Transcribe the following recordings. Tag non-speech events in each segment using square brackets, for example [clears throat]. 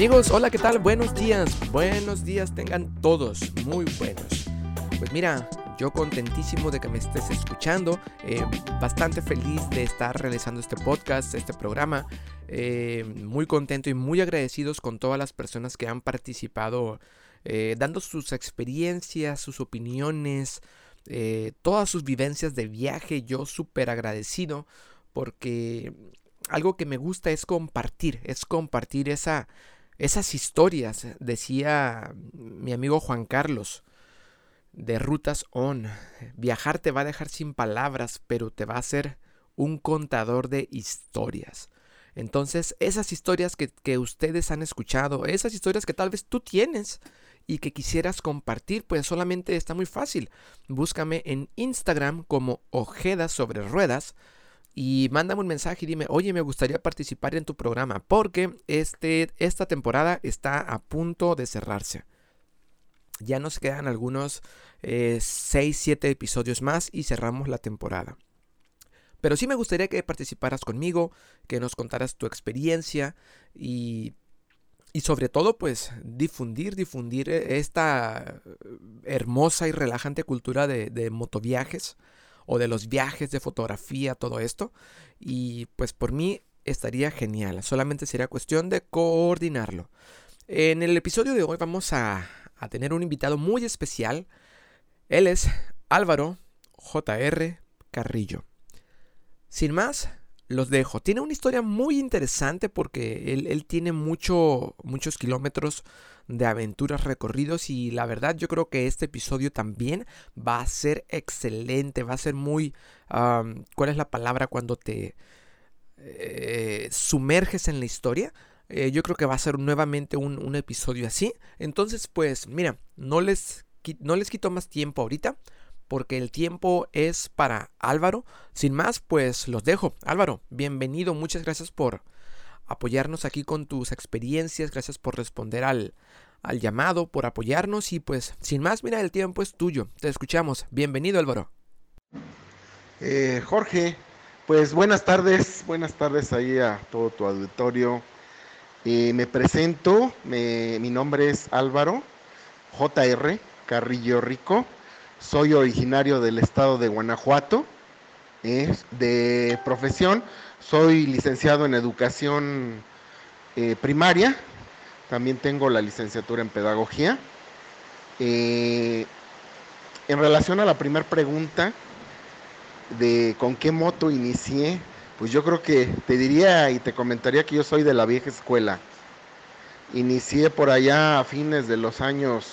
Amigos, hola, ¿qué tal? Buenos días, buenos días tengan todos, muy buenos. Pues mira, yo contentísimo de que me estés escuchando, eh, bastante feliz de estar realizando este podcast, este programa, eh, muy contento y muy agradecidos con todas las personas que han participado eh, dando sus experiencias, sus opiniones, todas sus vivencias de viaje, yo súper agradecido porque algo que me gusta es compartir, es compartir esa esas historias, decía mi amigo Juan Carlos, de Rutas On. Viajar te va a dejar sin palabras, pero te va a hacer un contador de historias. Entonces, esas historias que, que, ustedes han escuchado, esas historias que tal vez tú tienes y que quisieras compartir, pues solamente está muy fácil. Búscame en Instagram como Ojeda sobre Ruedas y mándame un mensaje y dime, oye, me gustaría participar en tu programa porque este, esta temporada está a punto de cerrarse. Ya nos quedan algunos 6, eh, 7 episodios más y cerramos la temporada. Pero sí me gustaría que participaras conmigo, que nos contaras tu experiencia y, y sobre todo pues difundir, difundir esta hermosa y relajante cultura de, de motoviajes o de los viajes de fotografía, todo esto. Y pues por mí estaría genial. Solamente sería cuestión de coordinarlo. En el episodio de hoy vamos a, a tener un invitado muy especial. Él es Álvaro JR Carrillo. Sin más, los dejo. Tiene una historia muy interesante porque él, tiene mucho, muchos kilómetros de aventuras recorridos y la verdad yo creo que este episodio también va a ser excelente, va a ser muy... ¿Cuál es la palabra cuando te eh, sumerges en la historia? Eh, yo creo que va a ser nuevamente un, episodio así. Entonces pues mira, no les, no les quito más tiempo ahorita porque el tiempo es para Álvaro. Sin más, pues los dejo. Álvaro, bienvenido, muchas gracias por apoyarnos aquí con tus experiencias, gracias por responder al, al llamado, por apoyarnos y pues sin más, mira, el tiempo es tuyo. Te escuchamos. Bienvenido Álvaro. Eh, Jorge, pues buenas tardes, buenas tardes ahí a todo tu auditorio. Eh, me presento, mi nombre es Álvaro JR Carrillo Rico, soy originario del estado de Guanajuato, es de profesión soy licenciado en educación eh, primaria, también tengo la licenciatura en pedagogía. Eh, en relación a la primera pregunta de con qué moto inicié, pues yo creo que te diría y te comentaría que yo soy de la vieja escuela. Inicié por allá a fines de los años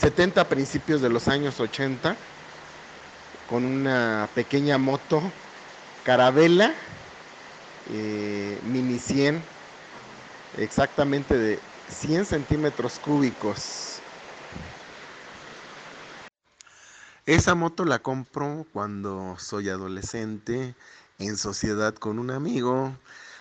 70, eh, principios de los años 80, con una pequeña moto Carabela eh, Mini 100, exactamente de 100 centímetros cúbicos. Esa moto la compro cuando soy adolescente, en sociedad con un amigo.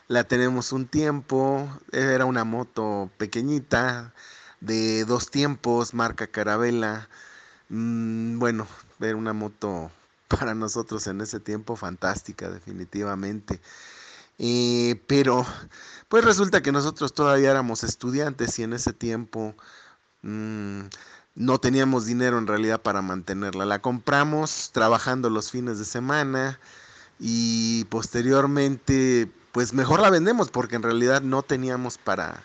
La tenemos un tiempo, era una moto pequeñita, de dos tiempos, marca Carabela. Mm, bueno, era una moto [laughs] para nosotros en ese tiempo fantástica, definitivamente. Eh, pero, pues resulta que nosotros todavía éramos estudiantes y en ese tiempo mm, no teníamos dinero en realidad para mantenerla. La compramos trabajando los fines de semana y posteriormente, pues mejor la vendemos porque en realidad no teníamos para,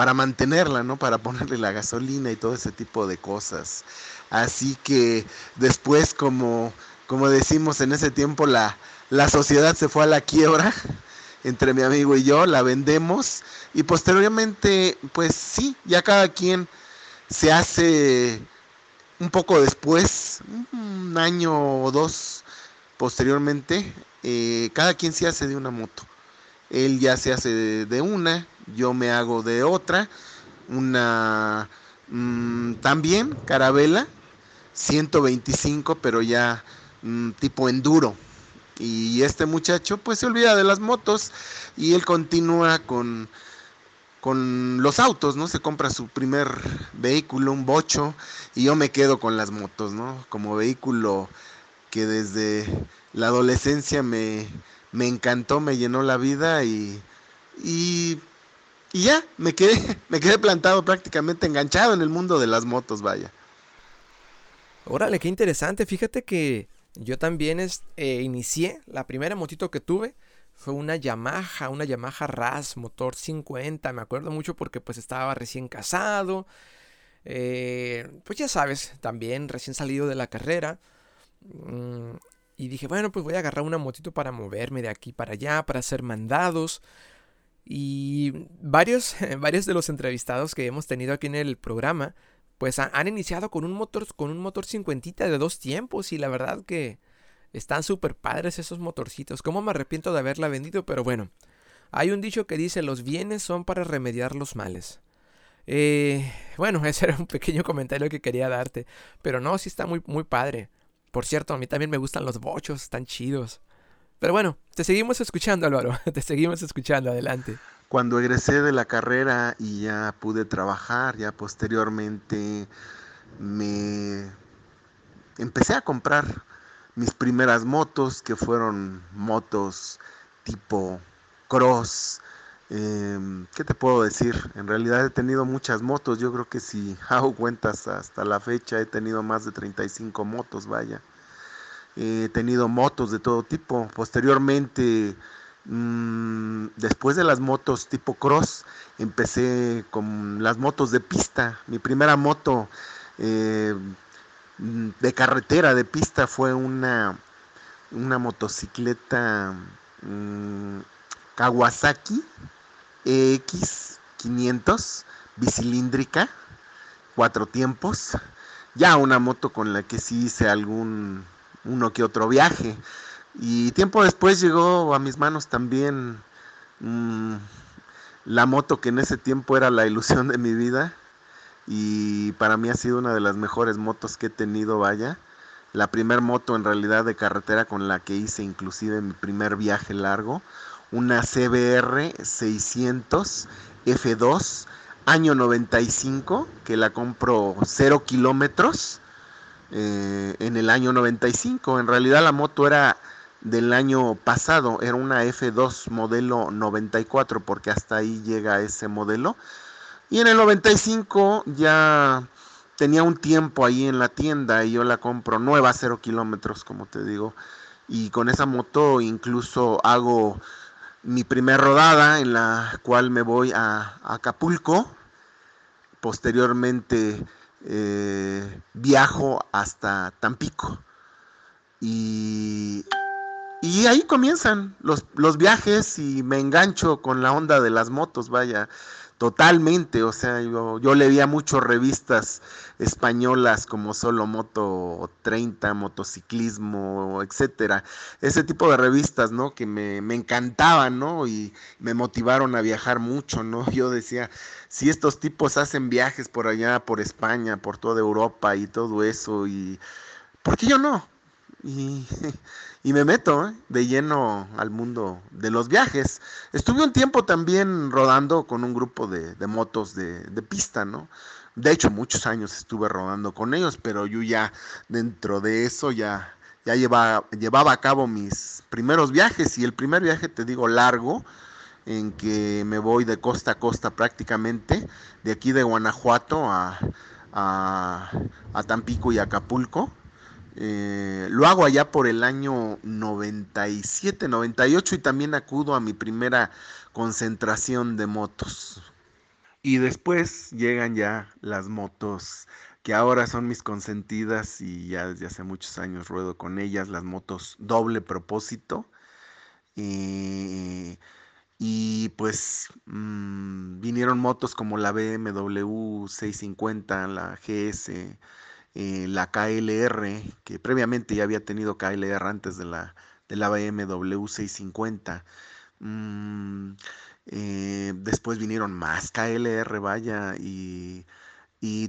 para mantenerla, ¿no? Para ponerle la gasolina y todo ese tipo de cosas. Así que después como como decimos en ese tiempo, la, la sociedad se fue a la quiebra [laughs] entre mi amigo y yo, la vendemos y posteriormente, pues sí, ya cada quien se hace un poco después, un año o dos posteriormente, eh, cada quien se hace de una moto. Él ya se hace de, una, yo me hago de otra, una mm, también carabela, 125, pero ya tipo enduro. Y este muchacho pues se olvida de las motos y él continúa con, con los autos, ¿no? Se compra su primer vehículo, un bocho, y yo me quedo con las motos, ¿no? Como vehículo que desde la adolescencia me, me encantó, me llenó la vida y y ya, me quedé, [laughs] me quedé plantado prácticamente enganchado en el mundo de las motos, vaya. Órale, qué interesante. Fíjate que yo también eh, inicié, la primera motito que tuve fue una Yamaha, una Yamaha RAS motor 50, me acuerdo mucho porque pues estaba recién casado, eh, pues ya sabes, también recién salido de la carrera. Mm, y dije, bueno, pues voy a agarrar una motito para moverme de aquí para allá, para hacer mandados. Y varios, [laughs] varios de los entrevistados que hemos tenido aquí en el programa, pues han iniciado con un motor, con un motor 50 de dos tiempos. Y la verdad que están súper padres esos motorcitos. ¿Cómo me arrepiento de haberla vendido? Pero bueno, hay un dicho que dice, los bienes son para remediar los males. Eh, bueno, [laughs] ese era un pequeño comentario que quería darte. Pero no, sí está muy, muy padre. Por cierto, a mí también me gustan los bochos, están chidos. Pero bueno, te seguimos escuchando, Álvaro. [laughs] Te seguimos escuchando, adelante. Cuando egresé de la carrera y ya pude trabajar, ya posteriormente me empecé a comprar mis primeras motos, que fueron motos tipo cross, Em, ¿Qué te puedo decir? En realidad he tenido muchas motos. Yo creo que si [laughs] hago cuentas hasta la fecha he tenido más de 35 motos, vaya. He tenido motos de todo tipo. Posteriormente, mm, después de las motos tipo cross, empecé con las motos de pista. Mi primera moto eh, de carretera, de pista, fue una, una motocicleta mm, Kawasaki X500 bicilíndrica, cuatro tiempos. Ya una moto con la que sí hice algún uno que otro viaje. Y tiempo después llegó a mis manos también mm, la moto que en ese tiempo era la ilusión de mi vida. Y para mí ha sido una de las mejores motos que he tenido, vaya. La primer moto en realidad de carretera con la que hice inclusive mi primer viaje largo una CBR 600 F2 año 95 que la compro 0 kilómetros eh, en el año 95 en realidad la moto era del año pasado era una F2 modelo 94 porque hasta ahí llega ese modelo. Y en el 95 ya tenía un tiempo ahí en la tienda y yo la compro nueva 0 kilómetros como te digo. Y con esa moto incluso hago mi primer rodada en la cual me voy a, Acapulco. Posteriormente eh, viajo hasta Tampico. Y, y ahí comienzan los, los, viajes y me engancho con la onda de las motos, vaya. Totalmente, o sea, yo, yo leía mucho revistas españolas como Solo Moto 30, Motociclismo, etcétera. Ese tipo de revistas, ¿no? Que me, me encantaban, ¿no? Y me motivaron a viajar mucho, ¿no? [laughs] Yo decía, si estos tipos hacen viajes por allá, por España, por toda Europa y todo eso, y ¿por qué yo no? [laughs] Y me meto ¿eh? de lleno al mundo de los viajes. Estuve un tiempo también rodando con un grupo de, motos de, pista, ¿no? De hecho, muchos años estuve rodando con ellos, pero yo ya dentro de eso ya, ya llevaba, llevaba a cabo mis primeros viajes y el primer viaje, te digo, largo, en que me voy de costa a costa prácticamente, de aquí de Guanajuato a, a, a Tampico y Acapulco eh, lo hago allá por el año 97, 98 y también acudo a mi primera concentración de motos. Y después llegan ya las motos que ahora son mis consentidas y ya desde hace muchos años ruedo con ellas, las motos doble propósito. Y pues mm, vinieron motos como la BMW 650, la GS, eh, la KLR, que previamente ya había tenido KLR antes de la, de la BMW 650. Mm, eh, después vinieron más KLR, vaya, y,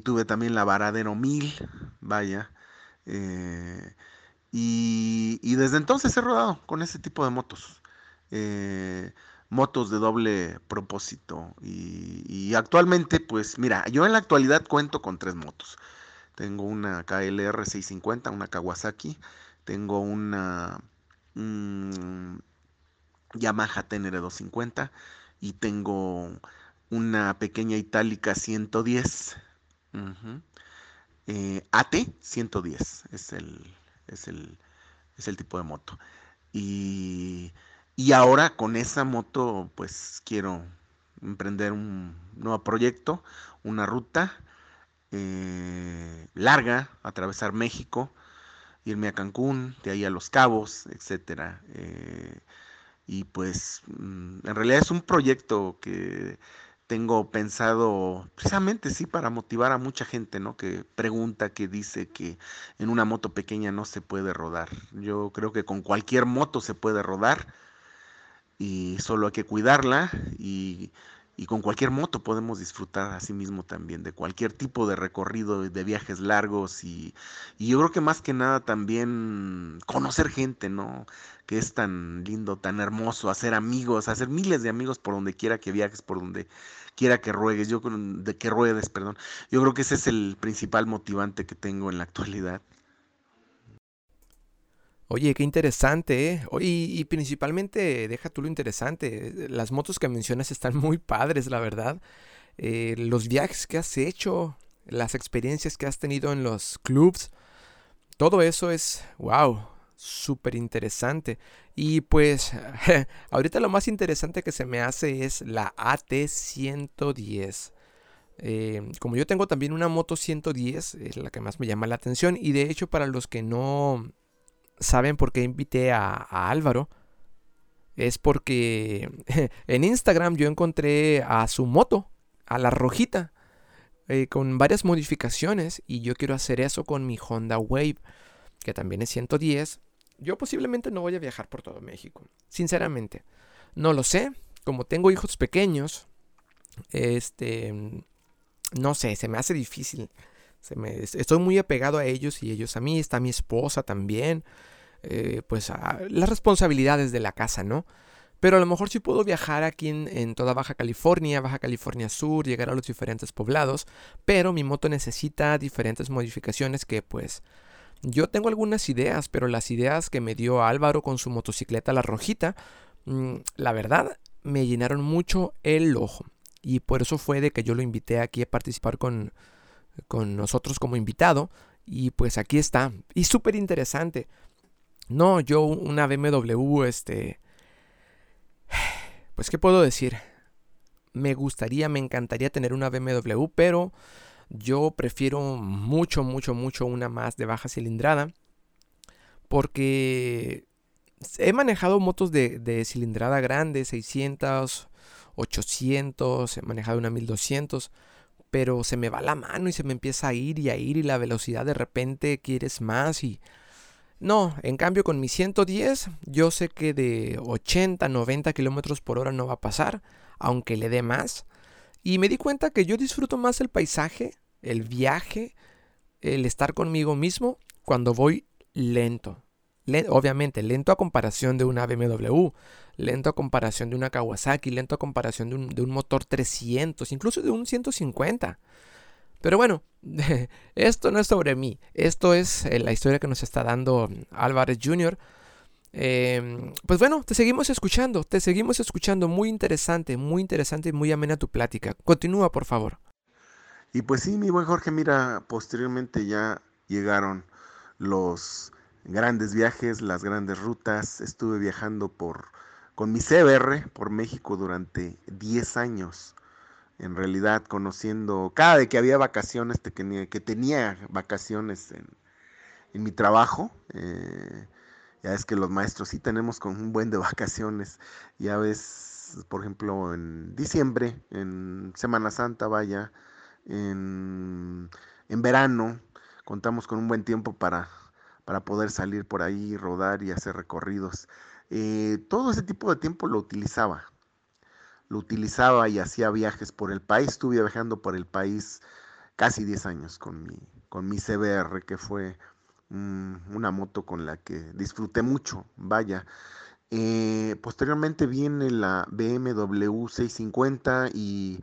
tuve también la Varadero 1000, vaya. Eh, y, desde entonces he rodado con ese tipo de motos. motos de doble propósito. Y, y, actualmente, pues mira, yo en la actualidad cuento con tres motos. Tengo una KLR 650, una Kawasaki. Tengo una mm, Yamaha TNR 250. Y tengo una pequeña itálica 110. Eh, AT 110 es el, es el, es el tipo de moto. Y, y ahora con esa moto pues quiero emprender un nuevo proyecto, una ruta eh, larga, atravesar México, irme a Cancún, de ahí a Los Cabos, etcétera. Eh, y pues mm, en realidad es un proyecto que tengo pensado precisamente sí para motivar a mucha gente, ¿no? Que pregunta, que dice que en una moto pequeña no se puede rodar. Yo creo que con cualquier moto se puede rodar y solo hay que cuidarla y y con cualquier moto podemos disfrutar así mismo también de cualquier tipo de recorrido, de viajes largos y, yo creo que más que nada también conocer gente, ¿no? Que es tan lindo, tan hermoso, hacer amigos, hacer miles de amigos por donde quiera que viajes, por donde quiera que ruegues, yo de que ruedes, perdón. Yo creo que ese es el principal motivante que tengo en la actualidad. Oye, qué interesante, ¿eh? y, principalmente, deja tú lo interesante, las motos que mencionas están [laughs] muy padres, la verdad. Eh, los viajes que has hecho, las experiencias que has tenido en los clubs, todo eso es, wow, súper interesante. Y pues, [laughs] ahorita lo más interesante que se me hace es la AT110. Eh, como yo tengo también una moto 110, es la que más me llama la atención. Y de hecho, para los que no ¿Saben por qué invité a, Álvaro? Es porque [laughs] en Instagram yo encontré a su moto, a la rojita, eh, con varias modificaciones y yo quiero hacer eso con mi Honda Wave, que también es 110. Yo posiblemente no voy a viajar por todo México, sinceramente. No lo sé, como tengo hijos pequeños, este, no sé, se me hace difícil. Se me, estoy muy apegado a ellos y ellos a mí, está mi esposa también. Eh, pues las responsabilidades de la casa, ¿no? Pero a lo mejor sí puedo viajar aquí en, toda Baja California, Baja California Sur, llegar a los diferentes poblados, pero mi moto necesita diferentes modificaciones que pues yo tengo algunas ideas, pero las ideas que me dio Álvaro con su motocicleta La Rojita, mm, la verdad me llenaron mucho el ojo. Y por eso fue de que yo lo invité aquí a participar con, con nosotros como invitado. Y pues aquí está. Y súper interesante. No, yo una BMW, este... Pues, ¿qué puedo decir? Me gustaría, me encantaría tener una BMW, pero yo prefiero mucho, mucho, mucho una más de baja cilindrada. Porque he manejado motos de, de cilindrada grande, 600, 800, he manejado una 1200 pero se me va la mano y se me empieza a ir y a ir y la velocidad de repente quieres más y no, en cambio con mi 110 yo sé que de 80, 90 kilómetros por hora no va a pasar, aunque le dé más. Y me di cuenta que yo disfruto más el paisaje, el viaje, el estar conmigo mismo cuando voy lento. obviamente, lento a comparación de una BMW, lento a comparación de una Kawasaki, lento a comparación de un, de un motor 300, incluso de un 150. Pero bueno, [laughs] esto no es sobre mí, esto es eh, la historia que nos está dando Álvarez Jr. Em, pues bueno, te seguimos escuchando, te seguimos escuchando, muy interesante, muy interesante y muy amena tu plática. Continúa, por favor. Y pues sí, mi buen Jorge, mira, posteriormente ya llegaron los grandes viajes, las grandes rutas. Estuve viajando por con mi CBR por México durante 10 años en realidad conociendo, cada vez que había vacaciones, que tenía, que tenía vacaciones en, mi trabajo, eh, ya es que los maestros sí tenemos con un buen de vacaciones, ya ves, por ejemplo, en diciembre, en Semana Santa, vaya, en, verano, contamos con un buen tiempo para, para poder salir por ahí, rodar y hacer recorridos. Eh, todo ese tipo de tiempo lo utilizaba lo utilizaba y hacía viajes por el país. Estuve viajando por el país casi 10 años con mi, con mi CBR, que fue una moto con la que disfruté mucho, vaya. Eh, posteriormente viene la BMW 650 y,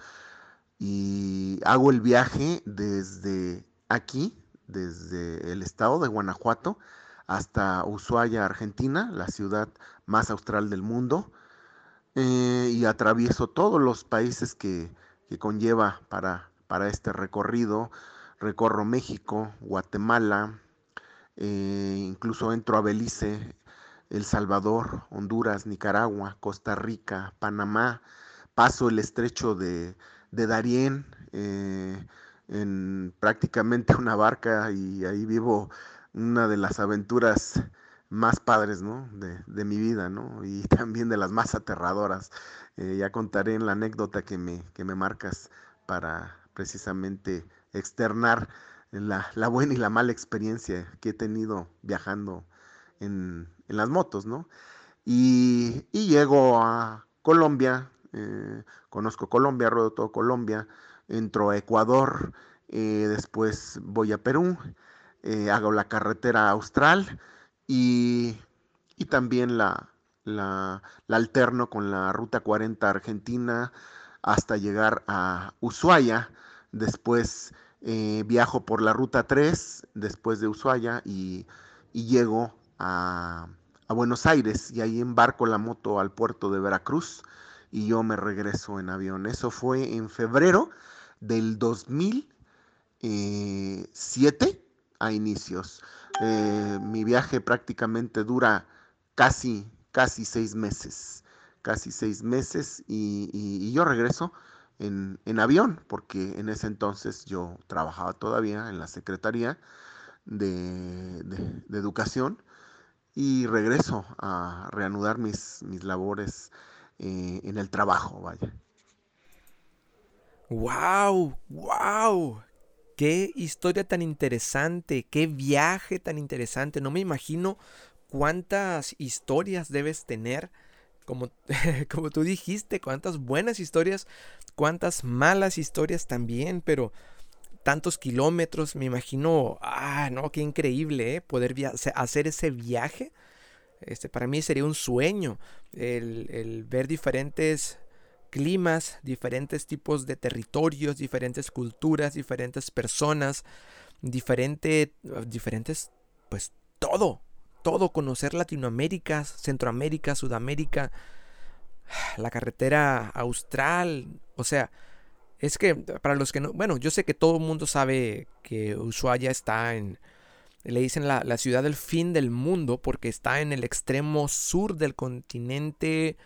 y hago el viaje desde aquí, desde el estado de Guanajuato, hasta Ushuaia, Argentina, la ciudad más austral del mundo. Eh, y atravieso todos los países que, que conlleva para, para este recorrido. Recorro México, Guatemala, eh, incluso entro a Belice, El Salvador, Honduras, Nicaragua, Costa Rica, Panamá, paso el estrecho de, de Darién eh, en prácticamente una barca y ahí vivo una de las aventuras más padres ¿no? de, mi vida ¿no? y [laughs] también de las más aterradoras. Eh, ya contaré en la anécdota que me, que me marcas para precisamente externar la, la, buena y la mala experiencia que he tenido viajando en, en las motos, ¿no? Y, y, llego a Colombia, eh, conozco Colombia, ruedo todo Colombia, entro a Ecuador, eh, después voy a Perú, hago la carretera austral y, también la, la, alterno con la ruta 40 argentina hasta llegar a Ushuaia, después eh, viajo por la ruta 3 después de Ushuaia y, llego a, Buenos Aires y ahí embarco la moto al puerto de Veracruz y yo me regreso en avión. Eso fue en febrero del 2007 a inicios. Eh, mi viaje prácticamente dura casi, casi seis meses, casi seis meses y yo regreso en, avión, porque en ese entonces yo trabajaba todavía en la Secretaría de, Educación y regreso a reanudar mis, mis labores eh, en el trabajo, vaya. ¡Wow! ¡Wow! Qué historia tan interesante, qué viaje tan interesante. No me imagino cuántas historias debes tener como, [laughs] como tú dijiste, cuántas buenas historias, cuántas malas historias también, pero tantos kilómetros, me imagino, ah, no, qué increíble, ¿eh? poder hacer ese viaje. Este, para mí sería un sueño el, ver diferentes climas, diferentes tipos de territorios, diferentes culturas, diferentes personas, diferente, diferentes, pues todo, todo, conocer Latinoamérica, Centroamérica, Sudamérica, [sighs] la carretera austral, o sea, es que para los que no, bueno, yo sé que todo el mundo sabe que Ushuaia está en, le dicen la, ciudad del fin del mundo porque está en el extremo sur del continente,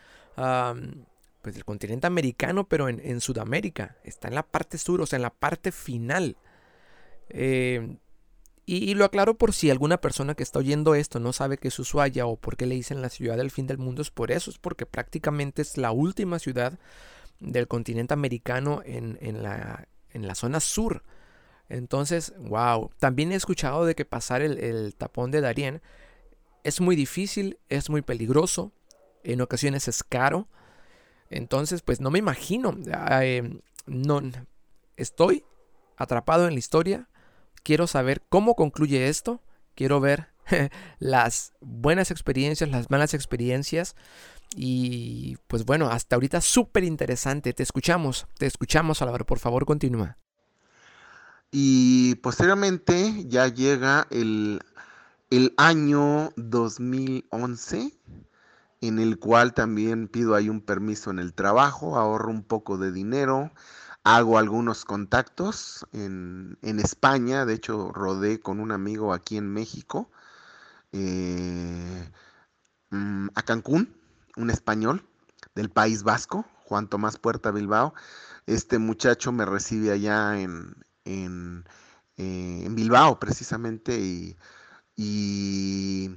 pues del continente americano, pero en, Sudamérica, está en la parte sur, o sea, en la parte final. Eh, y, lo aclaro por si alguna persona que está oyendo esto no sabe qué es Ushuaia o por qué le dicen la ciudad del fin del mundo, es por eso, es porque prácticamente es la última ciudad del continente americano en, la, en la zona sur. Entonces, wow, también he escuchado de que pasar el, tapón de Darien es muy difícil, es muy peligroso, en ocasiones es caro. Entonces, pues no me imagino, eh, no, estoy atrapado en la historia, quiero saber cómo concluye esto, quiero ver [laughs] las buenas experiencias, las malas experiencias. Y pues bueno, hasta ahorita súper interesante. Te escuchamos, te escuchamos, Álvaro. Por favor, continúa. Y posteriormente ya llega el, el año 2011, en el cual también pido ahí un permiso en el trabajo, ahorro un poco de dinero Hago algunos contactos en, España, de hecho rodé con un amigo aquí en México, eh, mm, a Cancún, un español del País Vasco, Juan Tomás Puerta Bilbao. Este muchacho me recibe allá en, en, eh, Bilbao precisamente y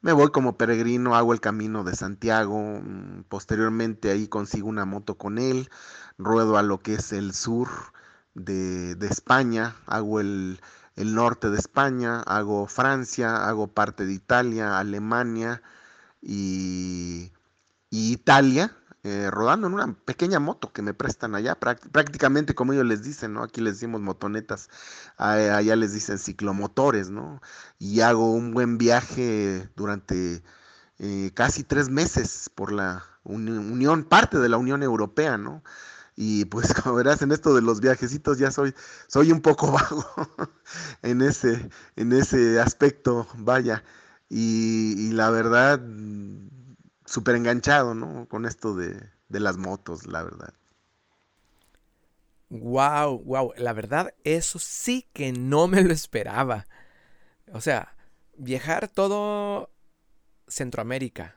me voy como peregrino, hago el camino de Santiago, mm, posteriormente ahí consigo una moto con él, ruedo a lo que es el sur de, España, hago el, norte de España, hago Francia, hago parte de Italia, Alemania y, Italia, eh, rodando en una pequeña moto que me prestan allá, prácticamente como ellos les dicen, ¿no? Aquí les decimos motonetas, allá les dicen ciclomotores, ¿no? Y hago un buen viaje durante eh, casi tres meses por la Unión, parte de la Unión Europea, ¿no? Y pues [laughs] como verás en esto de los viajecitos ya soy, soy un poco [laughs] vago en ese, en ese aspecto, vaya. Y, la verdad, súper enganchado, ¿no? Con esto de, de las motos, la verdad. Wow, wow. La verdad, eso sí que no me lo esperaba. O sea, viajar todo Centroamérica.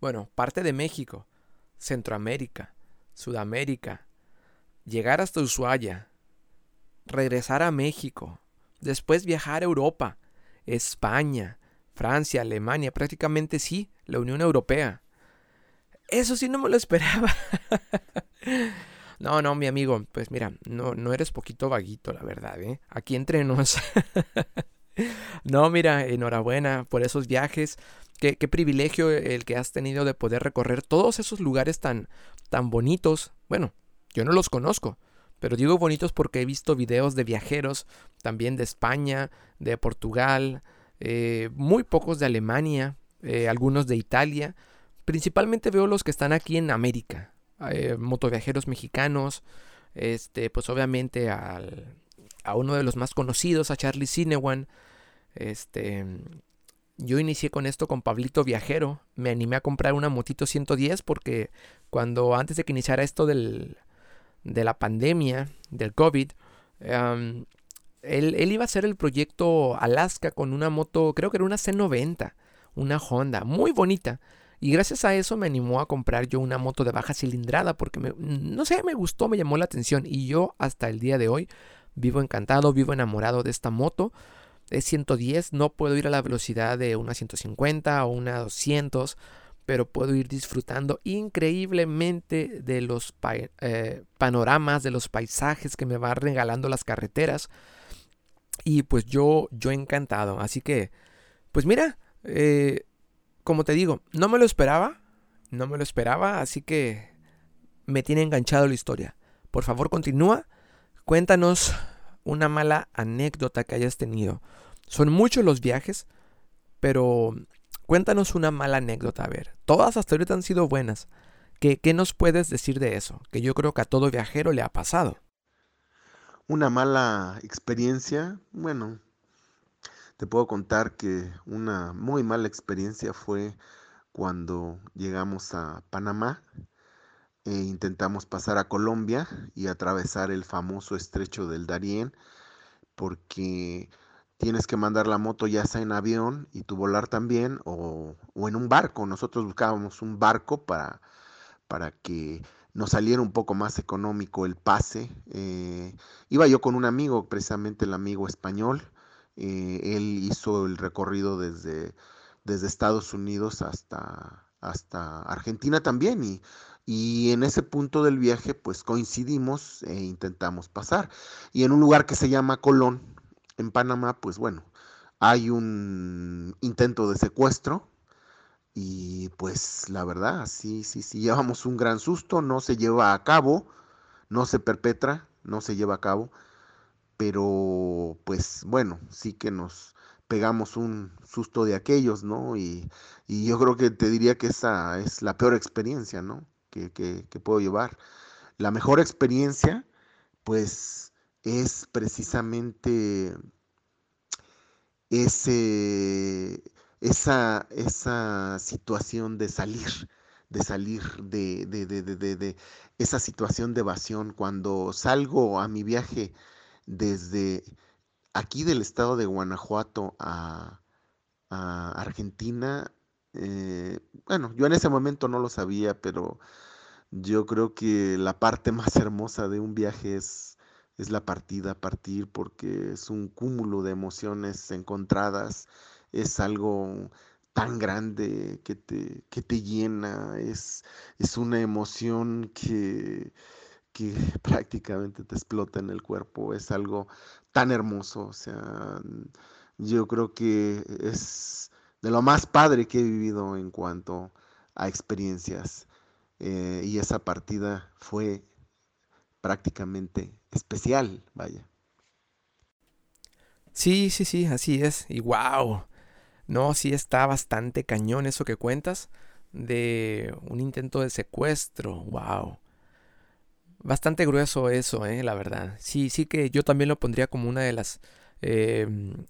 Bueno, parte de México, Centroamérica, Sudamérica. Llegar hasta Ushuaia. Regresar a México. Después viajar a Europa, España, Francia, Alemania, prácticamente sí, la Unión Europea. Eso sí no me lo [laughs] esperaba. no, no, mi amigo, pues mira, no, no eres poquito vaguito, la verdad, ¿eh? Aquí entre nos. [laughs] no, mira, enhorabuena por esos viajes. Qué, qué, privilegio el que has tenido de poder recorrer todos esos lugares tan, tan bonitos. Bueno, yo no los conozco, pero digo bonitos porque he visto videos de viajeros, también de España, de Portugal, eh, muy pocos de Alemania, eh, algunos de Italia. Principalmente veo los que están aquí en América, eh, motoviajeros mexicanos, este, pues obviamente al, a uno de los más conocidos, a Charlie Cinewan. Este, yo inicié con esto con Pablito Viajero, me animé a comprar una motito 110 porque cuando antes de que iniciara esto del, de la pandemia, del COVID, él, iba a hacer el proyecto Alaska con una moto, creo que era una C90, una Honda, muy bonita. Y gracias a eso me animó a comprar yo una moto de baja cilindrada porque me, no sé, me gustó, me llamó la atención y yo hasta el día de hoy vivo encantado, vivo enamorado de esta moto. Es 110, no puedo ir a la velocidad de una 150 o una 200, pero puedo ir disfrutando increíblemente de los eh, panoramas, de los paisajes que me van regalando las carreteras. Y pues yo, yo encantado. Así que, pues mira, eh, como te digo, no me lo esperaba, no me lo esperaba, así que me tiene enganchado la historia. Por favor, continúa, cuéntanos una mala anécdota que hayas tenido. Son muchos los viajes, pero cuéntanos una mala anécdota, a ver. Todas hasta ahorita han sido buenas. ¿Qué, ¿Qué nos puedes decir de eso? Que yo creo que a todo viajero le ha pasado. Una mala experiencia, bueno, te puedo contar que una muy mala experiencia fue cuando llegamos a Panamá e intentamos pasar a Colombia y atravesar el famoso estrecho del Darién porque tienes que mandar la moto ya sea en avión y tú volar también o, o en un barco. Nosotros buscábamos un barco para, para que nos saliera un poco más económico el pase. Eh, iba yo con un amigo, precisamente el amigo español, eh, él hizo el recorrido desde, desde Estados Unidos hasta, hasta Argentina también y, y en ese punto del viaje pues coincidimos e intentamos pasar. Y en un lugar que se llama Colón, en Panamá, pues bueno, hay un intento de secuestro y pues la verdad, sí, sí, sí, llevamos un gran susto, no se lleva a cabo, no se perpetra, no se lleva a cabo pero pues bueno, sí que nos pegamos un susto de aquellos, ¿no? Y, yo creo que te diría que esa es la peor experiencia, ¿no? Que, que, puedo llevar. La mejor experiencia, pues, es precisamente ese, esa, esa situación de salir, de salir de, de, de, de, esa situación de evasión. Cuando salgo a mi viaje desde aquí del estado de Guanajuato a, Argentina, eh, bueno, yo en ese momento no lo sabía, pero yo creo que la parte más hermosa de un viaje es, es la partida, partir, porque es un cúmulo de emociones encontradas, es algo tan grande que te, que te llena, es, es una emoción que que [laughs] prácticamente te explota en el cuerpo. Es algo tan hermoso. O sea, yo creo que es de lo más padre que he vivido en cuanto a experiencias. Eh, y esa partida fue prácticamente especial, vaya. Sí, sí, sí, así es. Y wow. No, sí está bastante cañón eso que cuentas de un intento de secuestro. Wow. Bastante grueso eso, eh, la verdad. Sí, sí que yo también lo pondría como una de las... Em,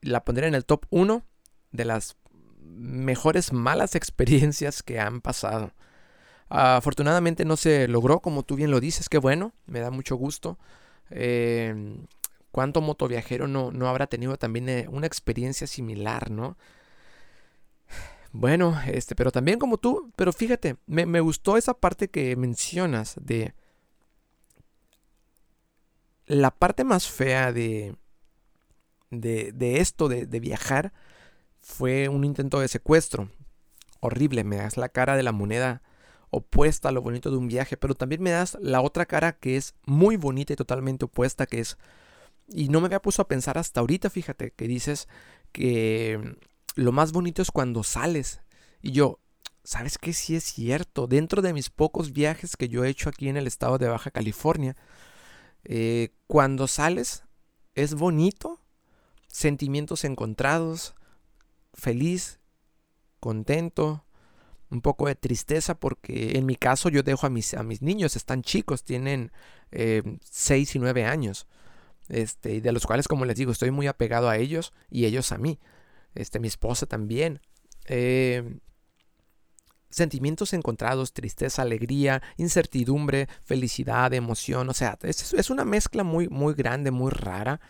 la pondría en el top 1 de las mejores malas [laughs] experiencias que han pasado. Afortunadamente no se logró, como tú bien lo dices, qué bueno, me da mucho gusto. Eh, ¿Cuánto motoviajero no, no habrá tenido también eh, una experiencia similar, no? Bueno, este, pero también como tú, pero fíjate, me, me gustó esa parte que mencionas de la parte más fea de, de, esto, de, de, viajar, fue un intento de secuestro. Horrible, me das la cara de la moneda opuesta a lo bonito de un viaje, pero también me das la otra cara que es muy bonita y totalmente opuesta, que es... Y no me había puesto a pensar hasta ahorita, fíjate, que dices que lo más bonito es cuando sales. Y yo, ¿sabes qué? Sí es cierto. Dentro de mis pocos viajes que yo he hecho aquí en el estado de Baja California, eh, cuando sales es bonito, sentimientos encontrados, feliz, contento, un poco de tristeza porque en mi caso yo dejo a mis, a mis niños, están chicos, tienen 6 eh, y 9 años, este, de los cuales como les digo estoy muy apegado a ellos y ellos a mí, este, mi esposa también. Eh, sentimientos encontrados, tristeza, alegría, incertidumbre, felicidad, emoción, o sea, es, una mezcla muy, muy grande, muy rara.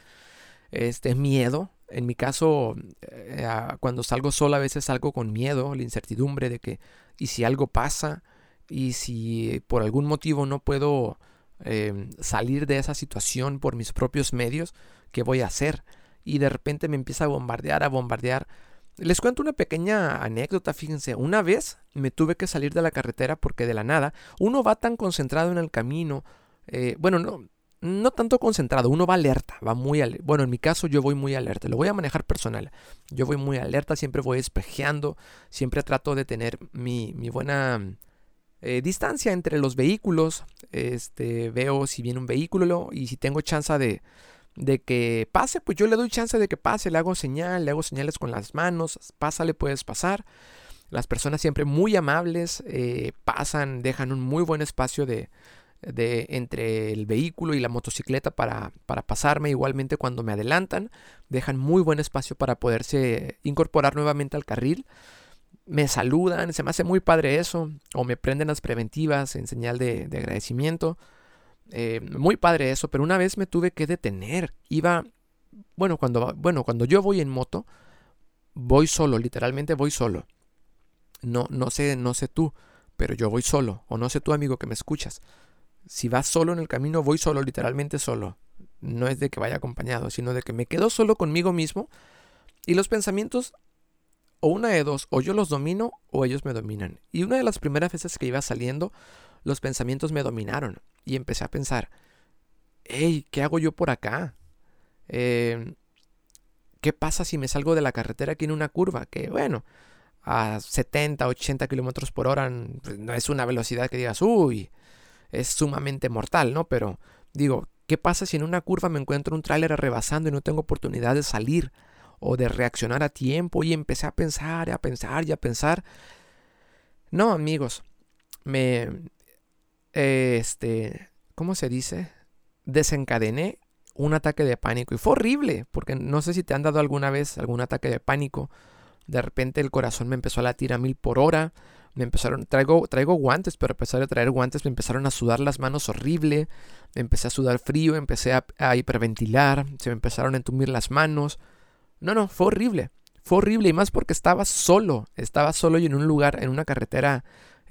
Este, miedo, en mi caso, eh, cuando salgo sola a veces salgo con miedo, la incertidumbre de que, y si algo pasa, y si por algún motivo no puedo em, salir de esa situación por mis propios medios, ¿qué voy a hacer? Y de repente me empieza a bombardear, a bombardear les cuento una pequeña anécdota, fíjense, una vez me tuve que salir de la carretera porque de la nada uno va tan concentrado en el camino, eh, bueno, no, no tanto concentrado, uno va alerta, va muy alerta. Bueno, en mi caso yo voy muy alerta, lo voy a manejar personal. Yo voy muy alerta, siempre voy espejeando, siempre trato de tener mi, buena eh, distancia entre los vehículos. Este, veo si viene un vehículo y si tengo chance de, de que pase, pues yo le doy chance de que pase, le hago señal, le hago señales con las manos, pásale, puedes pasar. Las personas siempre muy amables, eh, pasan, dejan un muy buen espacio de, de, entre el vehículo y la motocicleta para, para pasarme. Igualmente cuando me adelantan, dejan muy buen espacio para poderse incorporar nuevamente al carril. Me saludan, se me hace muy padre eso, o me prenden las preventivas en señal de, de agradecimiento. Eh, muy padre eso, pero una vez me tuve que detener. Iba, bueno cuando, bueno, cuando yo voy en moto, voy solo, literalmente voy solo. No, no sé, no sé tú, pero yo voy solo. O no sé tú, amigo, que me escuchas. Si vas solo en el camino, voy solo, literalmente solo. No es de que vaya acompañado, sino de que me quedo solo conmigo mismo. Y los pensamientos, o una de dos, o yo los domino o ellos me dominan. Y una de las primeras veces que iba saliendo, los pensamientos me dominaron y empecé a pensar, hey, ¿qué hago yo por acá? Em, ¿Qué pasa si me salgo de la carretera aquí en una curva? Que bueno, a 70, 80 kilómetros por hora pues, no es una velocidad que digas, uy, es sumamente mortal, ¿no? Pero digo, ¿qué pasa si en una curva me encuentro un tráiler rebasando y no tengo oportunidad de salir o de reaccionar a tiempo? Y empecé a pensar, a pensar y a pensar. No, amigos, me, este, ¿cómo se dice? Desencadené un ataque de pánico y fue horrible, porque no sé si te han dado alguna vez algún ataque de pánico. De repente el corazón me empezó a latir a mil por hora. Me empezaron, traigo, traigo guantes, pero a pesar de traer guantes me empezaron a sudar las manos horrible. Empecé a sudar frío, empecé a, a hiperventilar, se me empezaron a entumir las manos. No, no, fue horrible. Fue horrible y más porque estaba solo. Estaba solo y en un lugar, en una carretera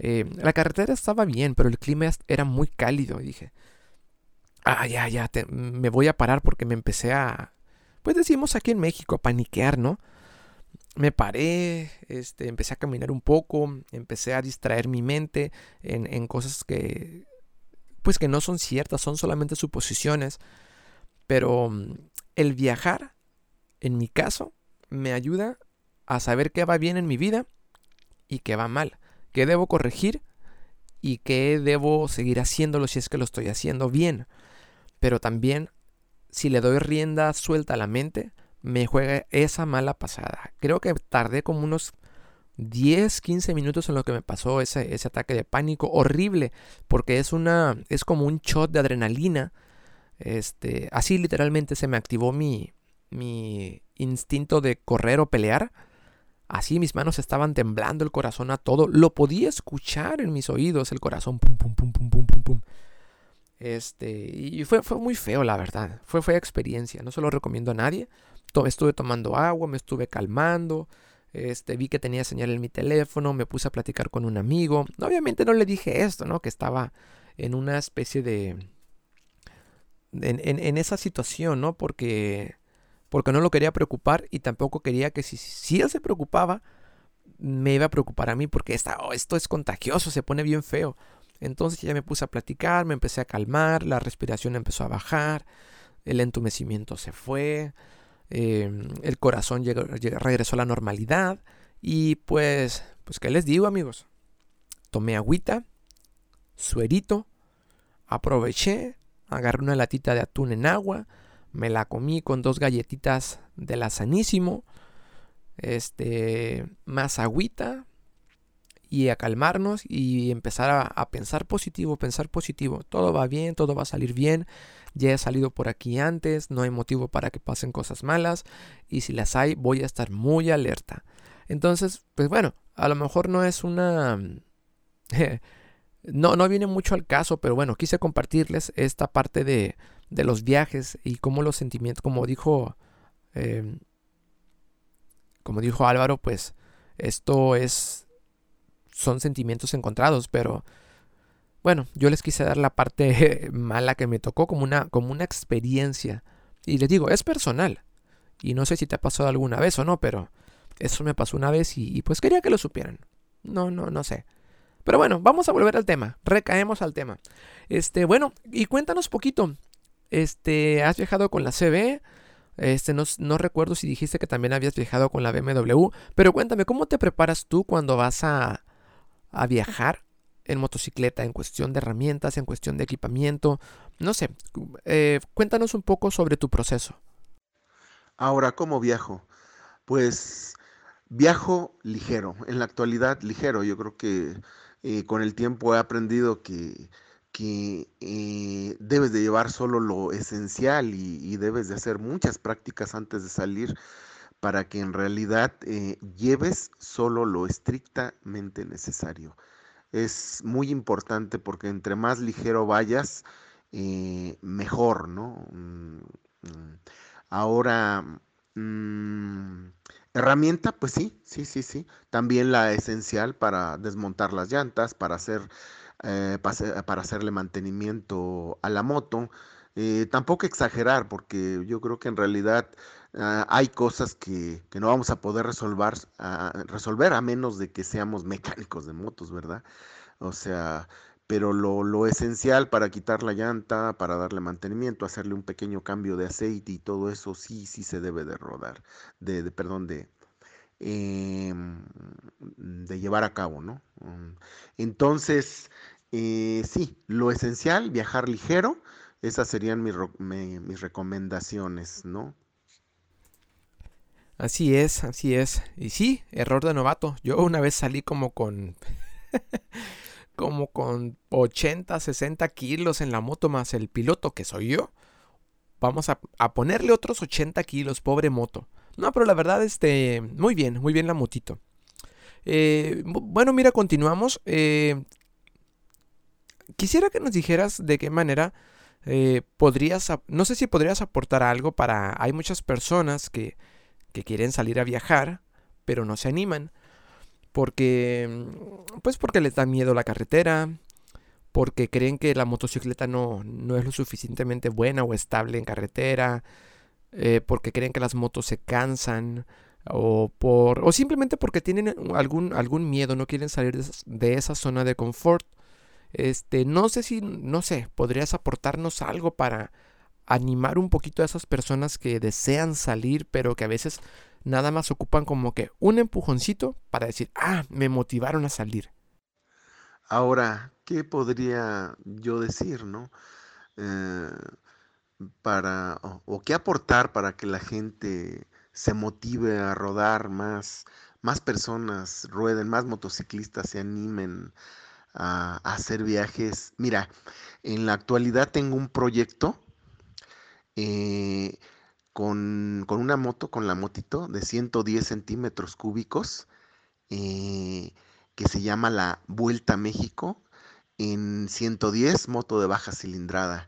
eh, la carretera estaba bien, pero el clima era muy cálido. Dije, ah, ya, ya, me voy a parar porque me empecé a, pues decimos aquí en México, a paniquear, ¿no? Me paré, este, empecé a caminar un poco, empecé a distraer mi mente en, cosas que, pues que no son ciertas, son solamente suposiciones. Pero el viajar, en mi caso, me ayuda a saber qué va bien en mi vida y qué va mal qué debo corregir y qué debo seguir haciéndolo si es que lo estoy haciendo bien. Pero también, si le doy rienda suelta a la mente, me juega esa mala pasada. Creo que tardé como unos 10, 15 minutos en lo que me pasó ese, ese ataque de pánico horrible, porque es una es como un shot de adrenalina. Este, así literalmente se me activó mi mi instinto de correr o pelear Así mis manos estaban temblando, el corazón a todo. Lo podía escuchar en mis oídos, el corazón pum, pum, pum, pum, pum, pum, pum. Este, y fue, fue muy feo, la verdad. Fue fea experiencia. No se lo recomiendo a nadie. Estuve tomando agua, me estuve calmando. Este, vi que tenía señal en mi teléfono, me puse a platicar con un amigo. Obviamente no le dije esto, ¿no? Que estaba en una especie de... En, en, esa situación, ¿no? Porque porque no lo quería preocupar y tampoco quería que si, él se preocupaba, me iba a preocupar a mí porque oh, esto es contagioso, se pone bien feo. Entonces ya me puse a platicar, me empecé a calmar, la respiración empezó a bajar, el entumecimiento se fue, em, el corazón llegó, regresó a la normalidad y pues, pues, ¿qué les digo amigos? Tomé agüita, suerito, aproveché, agarré una latita de atún en agua, me la comí con dos galletitas de la sanísimo, este, más agüita y a calmarnos y empezar a, pensar positivo, pensar positivo. Todo va bien, todo va a salir bien. Ya he salido por aquí antes, no hay motivo para que pasen cosas malas y si las hay voy a estar muy alerta. Entonces, pues bueno, a lo mejor no es una... [laughs] no, no viene mucho al caso, pero bueno, quise compartirles esta parte de, de los viajes y cómo los sentimientos, como dijo, em, como dijo Álvaro, pues esto es, son sentimientos encontrados, pero bueno, yo les quise dar la parte [laughs] mala que me tocó como una, como una experiencia. Y les digo, es personal. Y no sé si te ha pasado alguna vez o no, pero eso me pasó una vez y, y pues quería que lo supieran. No, no, no sé. Pero bueno, vamos a volver al tema. Recaemos al tema. Este, bueno, y cuéntanos poquito. Este, ¿has viajado con la CB? Este, no, recuerdo si dijiste que también habías viajado con la BMW, pero cuéntame, ¿cómo te preparas tú cuando vas a, a viajar en motocicleta, en cuestión de herramientas, en cuestión de equipamiento? No sé, eh, cuéntanos un poco sobre tu proceso. Ahora, ¿cómo viajo? Pues viajo ligero, en la actualidad ligero. Yo creo que eh, con el tiempo he aprendido que que eh, debes de llevar solo lo esencial y, debes de hacer muchas prácticas antes de salir para que en realidad eh, lleves solo lo estrictamente necesario. Es muy importante porque entre más ligero vayas, eh, mejor, ¿no? Mm, mm. Ahora, mm, herramienta, pues sí, sí, sí, sí. También la esencial para desmontar las llantas, para hacer eh, para hacerle mantenimiento a la moto. Eh, tampoco exagerar, porque yo creo que en realidad ah, hay cosas que, no vamos a poder resolver, a, resolver a menos de que seamos mecánicos de motos, ¿verdad? O sea, pero lo, esencial para quitar la llanta, para darle mantenimiento, hacerle un pequeño cambio de aceite y todo eso, sí, sí se debe de rodar, de, de perdón, de, em, de llevar a cabo, ¿no? Mm, entonces, eh, sí, lo esencial, viajar ligero, esas serían mis, recomendaciones, ¿no? Así es, así es. Y sí, error de novato. Yo una vez salí como con... [laughs] como con 80, 60 kilos en la moto más el piloto que soy yo. Vamos a, ponerle otros 80 kilos, pobre moto. No, pero la verdad, este, muy bien, muy bien la motito. Eh, bueno, mira, continuamos. Eh, quisiera que nos dijeras de qué manera eh, podrías, no sé si podrías aportar algo para, hay muchas personas que, que quieren salir a viajar, pero no se animan, porque, pues porque les da miedo la carretera, porque creen que la motocicleta no, no es lo suficientemente buena o estable en carretera, eh, porque creen que las motos se cansan, o, por, o simplemente porque tienen algún, algún miedo, no quieren salir de esa zona de confort. Este, no sé si, no sé, podrías aportarnos algo para animar un poquito a esas personas que desean salir, pero que a veces nada más ocupan como que un empujoncito para decir, ah, me motivaron a salir. Ahora, ¿qué podría yo decir, no? Eh, para, o, qué aportar para que la gente se motive a rodar más, más personas rueden, más motociclistas se animen a, hacer viajes. Mira, en la actualidad tengo un proyecto eh, con, una moto, con la motito de 110 centímetros cúbicos, eh, que se llama la Vuelta a México en 110, moto de baja cilindrada.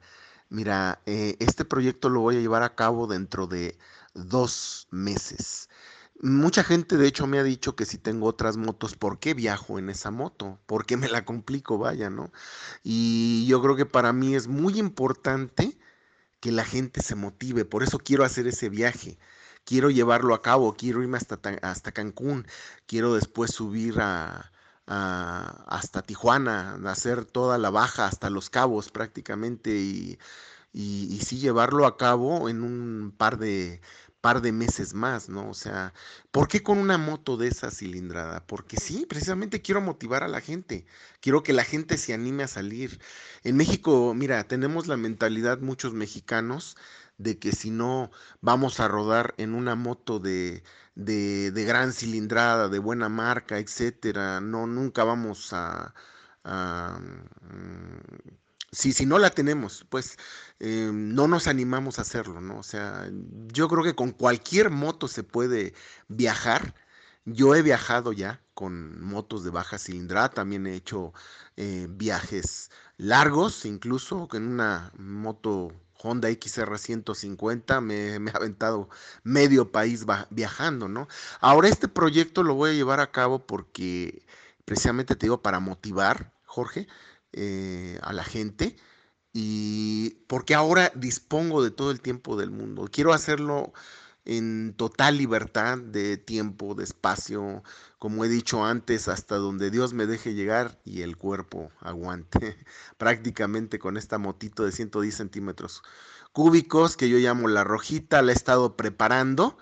Mira, eh, este proyecto lo voy a llevar a cabo dentro de dos meses. Mucha gente de hecho me ha dicho que si tengo otras motos, ¿por qué viajo en esa moto? ¿Por qué me la complico? Vaya, ¿no? Y yo creo que para mí es muy importante que la gente se motive, por eso quiero hacer ese viaje, quiero llevarlo a cabo, quiero irme hasta, hasta Cancún, quiero después subir a, hasta Tijuana, hacer toda la baja hasta Los Cabos prácticamente y, y, y sí llevarlo a cabo en un par de par de meses más, ¿no? O sea, ¿por qué con una moto de esa cilindrada? Porque sí, precisamente quiero motivar a la gente, quiero que la gente se anime a salir. En México, mira, tenemos la mentalidad muchos mexicanos de que si no vamos a rodar en una moto de, de, de gran cilindrada, de buena marca, etcétera, no, nunca vamos a, a mm, si, si no la tenemos, pues eh, no nos animamos a hacerlo, ¿no? O sea, yo creo que con cualquier moto se puede viajar. Yo he viajado ya con motos de baja cilindrada, también he hecho eh, viajes largos, incluso en una moto Honda XR 150 me, me, ha aventado medio país viajando, ¿no? Ahora este proyecto lo voy a llevar a cabo porque precisamente te digo para motivar, Jorge, eh, a la gente y porque ahora dispongo de todo el tiempo del mundo. Quiero hacerlo en total libertad de tiempo, de espacio, como he dicho antes, hasta donde Dios me deje llegar y el cuerpo aguante, [laughs] prácticamente con esta motito de 110 centímetros cúbicos que yo llamo la rojita, la he estado preparando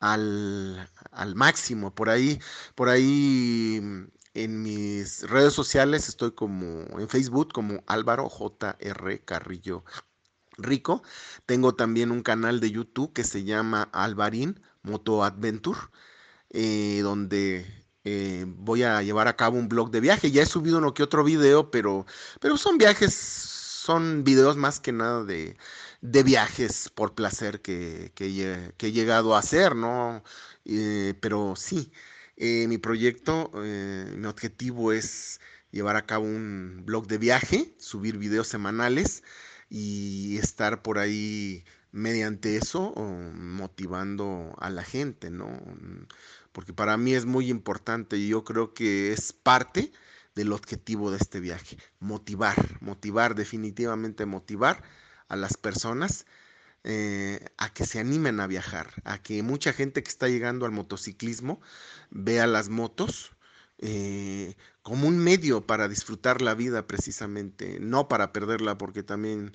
al, al máximo. Por ahí, por ahí en mis redes sociales estoy como en Facebook como Álvaro JR Carrillo Rico. Tengo también un canal de YouTube que se llama Alvarín Moto Adventure, eh, donde eh, voy a llevar a cabo un blog de viaje. Ya he subido uno que otro video, pero, pero son viajes, son videos más que nada de, de viajes por placer que, que, he llegado a hacer, ¿no? Eh, pero sí, eh, mi proyecto, eh, mi objetivo es llevar a cabo un blog de viaje, subir videos semanales y estar por ahí mediante eso motivando a la gente, ¿no? Porque para mí es muy importante y yo creo que es parte del objetivo de este viaje, motivar, motivar, definitivamente motivar a las personas eh, a que se animen a viajar, a que mucha gente que está llegando al motociclismo vea las motos eh, como un medio para disfrutar la vida precisamente, no para perderla, porque también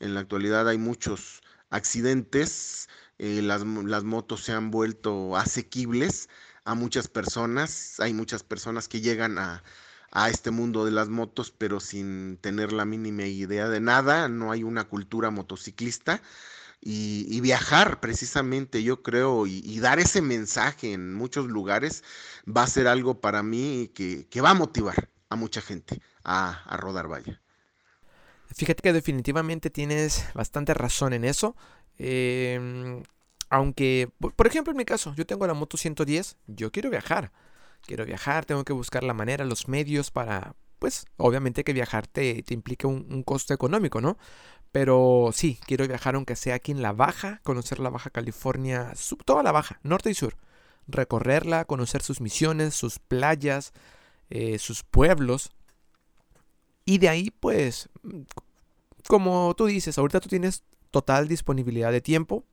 en la actualidad hay muchos accidentes, eh, las, las motos se han vuelto asequibles a muchas personas, hay muchas personas que llegan a, a este mundo de las motos, pero sin tener la mínima idea de nada, no hay una cultura motociclista y, viajar precisamente, yo creo, y, dar ese mensaje en muchos lugares va a ser algo para mí que, va a motivar a mucha gente a, rodar vaya. Fíjate que definitivamente tienes bastante razón en eso. Em, aunque, por ejemplo, en mi caso, yo tengo la moto 110, yo quiero viajar. Quiero viajar, tengo que buscar la manera, los medios para, pues, obviamente que viajar te, te implica un, un, costo económico, ¿no? Pero sí, quiero viajar aunque sea aquí en la Baja, conocer la Baja California, toda la Baja, norte y sur. Recorrerla, conocer sus misiones, sus playas, eh, sus pueblos. Y de ahí, pues, como tú dices, ahorita tú tienes total disponibilidad de tiempo.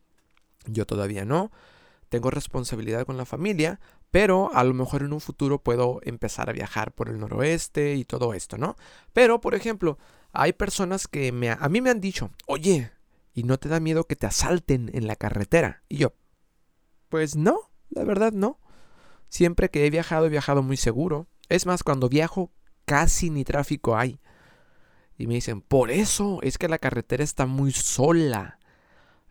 Yo todavía no. Tengo responsabilidad con la familia, pero a lo mejor en un futuro puedo empezar a viajar por el noroeste y todo esto, ¿no? Pero, por ejemplo, hay personas que me, a mí me han dicho, oye, ¿y no te da miedo que te asalten en la carretera? Y yo, pues no, la verdad no. Siempre que he viajado, he viajado muy seguro. Es más, cuando viajo, casi ni tráfico hay. Y me dicen, por eso es que la carretera está muy sola.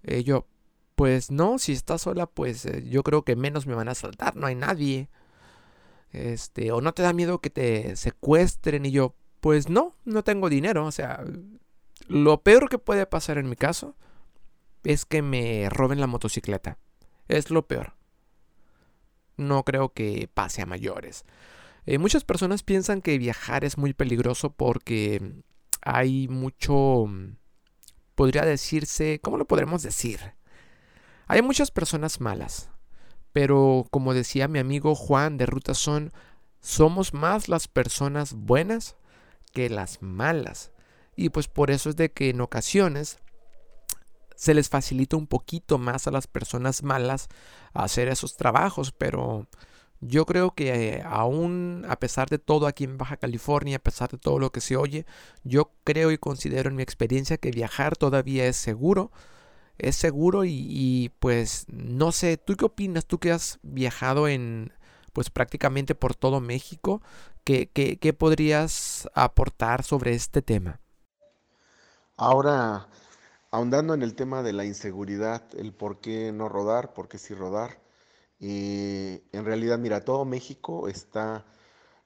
Y yo, pues no, si está sola, pues eh, yo creo que menos me van a asaltar, no hay nadie. Este, o no te da miedo que te secuestren. Y yo, pues no, no tengo dinero. O sea, lo peor que puede pasar en mi caso es que me roben la motocicleta. Es lo peor. No creo que pase a mayores. Eh, muchas personas piensan que viajar es muy peligroso porque hay mucho, podría decirse, ¿cómo lo podremos decir? Hay muchas personas malas, pero como decía mi amigo Juan de Ruta Son, somos más las personas buenas que las malas. Y pues por eso es de que en ocasiones se les facilita un poquito más a las personas malas hacer esos trabajos, pero yo creo que eh, aún a pesar de todo aquí en Baja California, a pesar de todo lo que se oye, yo creo y considero en mi experiencia que viajar todavía es seguro. Es seguro y, pues no sé, ¿tú qué opinas? Tú que has viajado en pues prácticamente por todo México, ¿qué, qué podrías aportar sobre este tema? Ahora, ahondando en el tema de la inseguridad, el por qué no rodar, por qué sí rodar. Eh, en realidad, mira, todo México está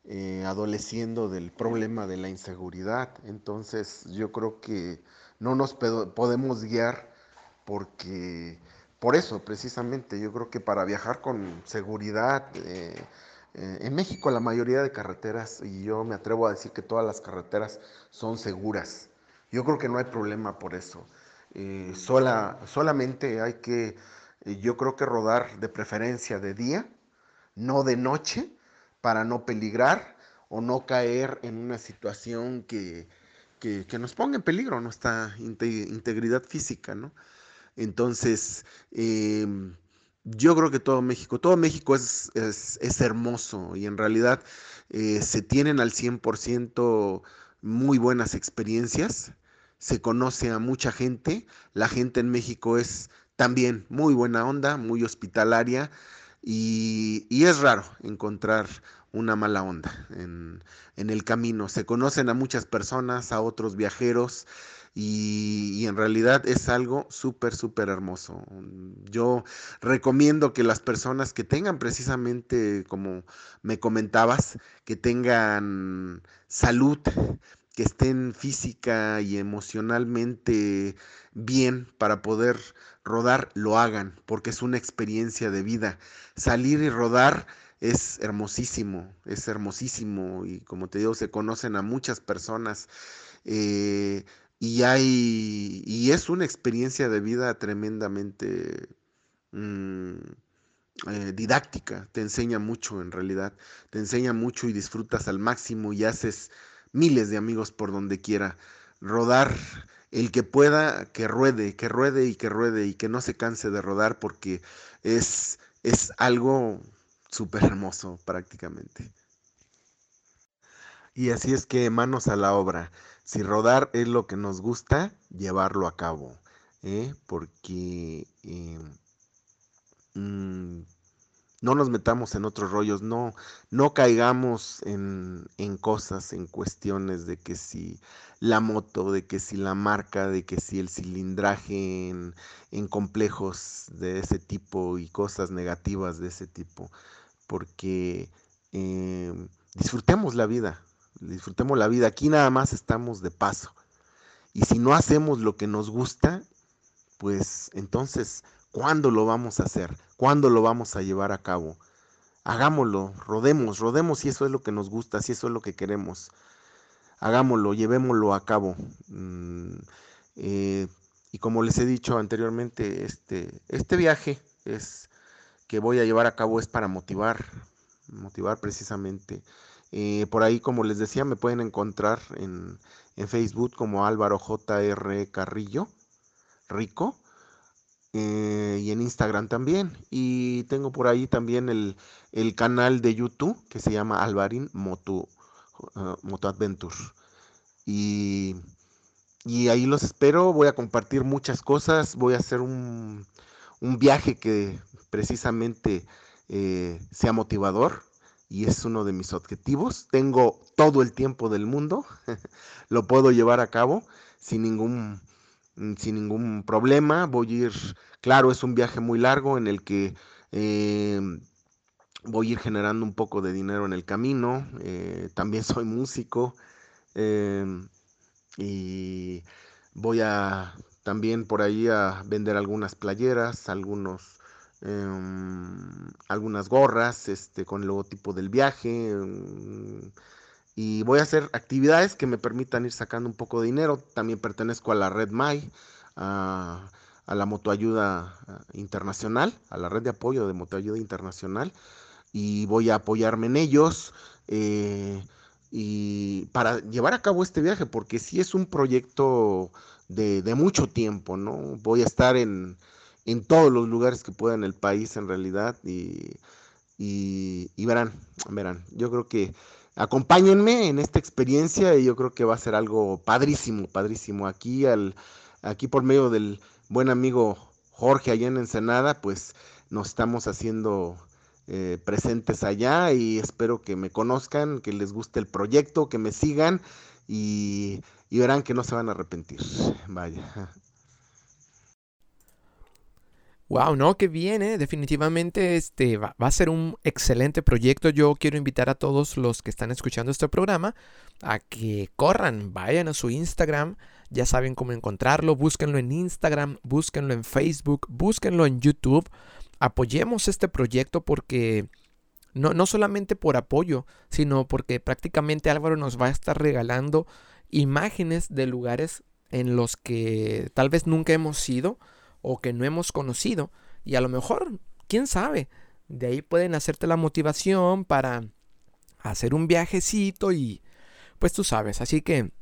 eh, adoleciendo del problema de la inseguridad. Entonces, yo creo que no nos podemos guiar porque, por eso, precisamente, yo creo que para viajar con seguridad, eh, en México la mayoría de carreteras, y yo me atrevo a decir que todas las carreteras son seguras. Yo creo que no hay problema por eso. Eh, sola, solamente hay que, eh, yo creo que rodar de preferencia de día, no de noche, para no peligrar o no caer en una situación que, nos ponga en peligro nuestra integridad física, ¿no? Entonces, em, yo creo que todo México, todo México es, es, hermoso y en realidad eh, se tienen al 100% muy buenas experiencias se conoce a mucha gente. La gente en México es también muy buena onda, muy hospitalaria y, es raro encontrar una mala onda en, el camino. Se conocen a muchas personas, a otros viajeros y, en realidad es algo súper, súper hermoso. Yo recomiendo que las personas que tengan precisamente, como me comentabas, que tengan salud, que estén física y emocionalmente bien para poder rodar, lo hagan, porque es una experiencia de vida. Salir y rodar es hermosísimo, es hermosísimo y como te digo, se conocen a muchas personas eh, y hay, y es una experiencia de vida tremendamente mm, eh, didáctica, te enseña mucho en realidad, te enseña mucho y disfrutas al máximo y haces miles de amigos por donde quiera. Rodar, el que pueda, que ruede, que ruede y que ruede y que no se canse de rodar porque es, es algo súper hermoso prácticamente. Y así es que manos a la obra. Si rodar es lo que nos gusta, llevarlo a cabo. ¿eh? Porque eh, mm, no nos metamos en otros rollos, no, no caigamos en, cosas, en cuestiones de que si la moto, de que si la marca, de que si el cilindraje en, complejos de ese tipo y cosas negativas de ese tipo, porque eh, disfrutemos la vida, disfrutemos la vida, aquí nada más estamos de paso. Y si no hacemos lo que nos gusta, pues entonces ¿Cuándo lo vamos a hacer? ¿Cuándo lo vamos a llevar a cabo? Hagámoslo, rodemos, rodemos si eso es lo que nos gusta, si eso es lo que queremos. Hagámoslo, llevémoslo a cabo. Mm, eh, y como les he dicho anteriormente, este, este viaje es que voy a llevar a cabo es para motivar, motivar precisamente. Eh, por ahí, como les decía, me pueden encontrar en, en Facebook como Álvaro JR Carrillo, Rico. Eh, y en Instagram también. Y tengo por ahí también el, canal de YouTube que se llama Alvarín Moto, uh, Moto Adventure. Y, ahí los espero. Voy a compartir muchas cosas. Voy a hacer un, viaje que precisamente eh, sea motivador. Y es uno de mis objetivos. Tengo todo el tiempo del mundo. [laughs] Lo puedo llevar a cabo sin ningún Mm, sin ningún problema. Voy a ir, claro, es un viaje muy largo en el que eh, voy a ir generando un poco de dinero en el camino. Eh, también soy músico em, y voy a también por ahí a vender algunas playeras, algunos em, algunas gorras este, con el logotipo del viaje. Em, y voy a hacer actividades que me permitan ir sacando un poco de dinero. También pertenezco a la red MAI, a, la Motoayuda Internacional, a la red de apoyo de Motoayuda Internacional, y voy a apoyarme en ellos. Eh, y para llevar a cabo este viaje, porque sí es un proyecto de, mucho tiempo, ¿no? Voy a estar en, en, todos los lugares que pueda en el país en realidad y, y verán, verán, yo creo que acompáñenme en esta experiencia y yo creo que va a ser algo padrísimo, padrísimo. Aquí, al, aquí por medio del buen amigo Jorge allá en Ensenada, pues nos estamos haciendo eh, presentes allá y espero que me conozcan, que les guste el proyecto, que me sigan y, y verán que no se van a arrepentir. Vaya. Wow, no, qué bien, ¿eh? Definitivamente este va, a ser un excelente proyecto. Yo quiero invitar a todos los que están escuchando este programa a que corran, vayan a su Instagram, ya saben cómo encontrarlo, búsquenlo en Instagram, búsquenlo en Facebook, búsquenlo en YouTube. Apoyemos este proyecto porque no, no solamente por apoyo, sino porque prácticamente Álvaro nos va a estar regalando imágenes de lugares en los que tal vez nunca hemos ido o que no hemos conocido. Y a lo mejor, quién sabe, de ahí pueden hacerte la motivación para hacer un viajecito y pues tú sabes. Así que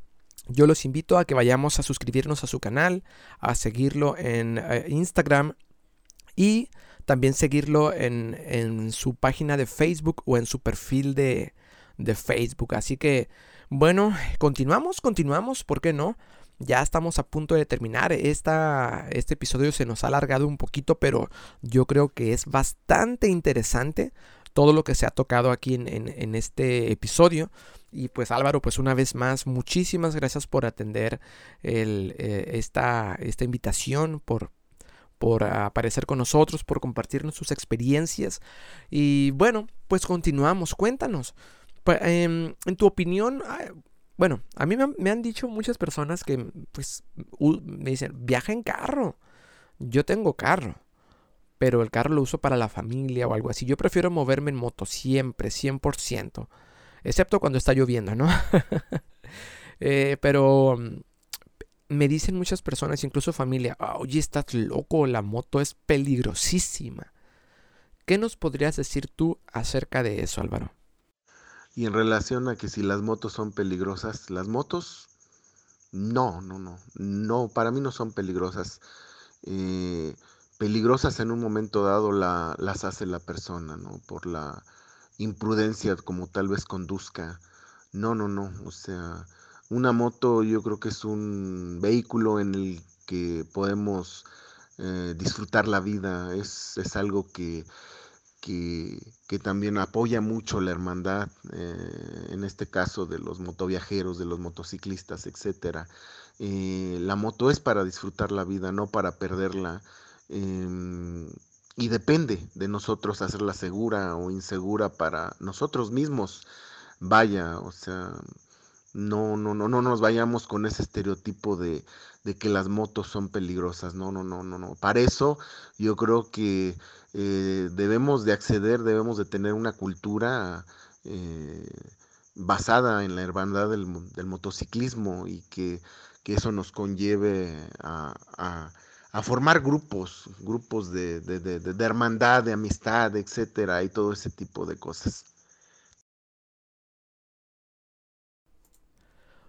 yo los invito a que vayamos a suscribirnos a su canal, a seguirlo en eh, Instagram y también seguirlo en, en, su página de Facebook o en su perfil de, de Facebook. Así que, bueno, continuamos, continuamos, ¿por qué no? Ya estamos a punto de terminar. Esta, este episodio se nos ha alargado un poquito, pero yo creo que es bastante interesante todo lo que se ha tocado aquí en, este episodio. Y pues Álvaro, pues una vez más, muchísimas gracias por atender eh, esta, esta invitación, por, por aparecer con nosotros, por compartirnos sus experiencias. Y bueno, pues continuamos, cuéntanos. Em, en tu opinión, bueno, a mí me han, dicho muchas personas que, pues, me dicen, viaja en carro. Yo tengo carro, pero el carro lo uso para la familia o algo así. Yo prefiero moverme en moto siempre, 100%. Excepto cuando está lloviendo, ¿no? [laughs] Eh, pero mm, me dicen muchas personas, incluso familia, oye, estás loco, la moto es peligrosísima. ¿Qué nos podrías decir tú acerca de eso, Álvaro? Y en relación a que si las motos son peligrosas, las motos, no, no, no, no, para mí no son peligrosas. Eh, peligrosas en un momento dado la, las hace la persona, ¿no? Por la imprudencia como tal vez conduzca. No, no, no, o sea, una moto yo creo que es un vehículo en el que podemos eh, disfrutar la vida, es, es algo que que, también apoya mucho la hermandad, eh, en este caso de los motoviajeros, de los motociclistas, etcétera. Eh, la moto es para disfrutar la vida, no para perderla. Em, y depende de nosotros hacerla segura o insegura para nosotros mismos. Vaya, o sea, no, no, no, no nos vayamos con ese estereotipo de, de que las motos son peligrosas. No, no, no, no, no. Para eso yo creo que eh, debemos de acceder, debemos de tener una cultura eh, basada en la hermandad del, motociclismo y que, eso nos conlleve a, formar grupos, grupos de, de, hermandad, de amistad, etcétera, y todo ese tipo de cosas.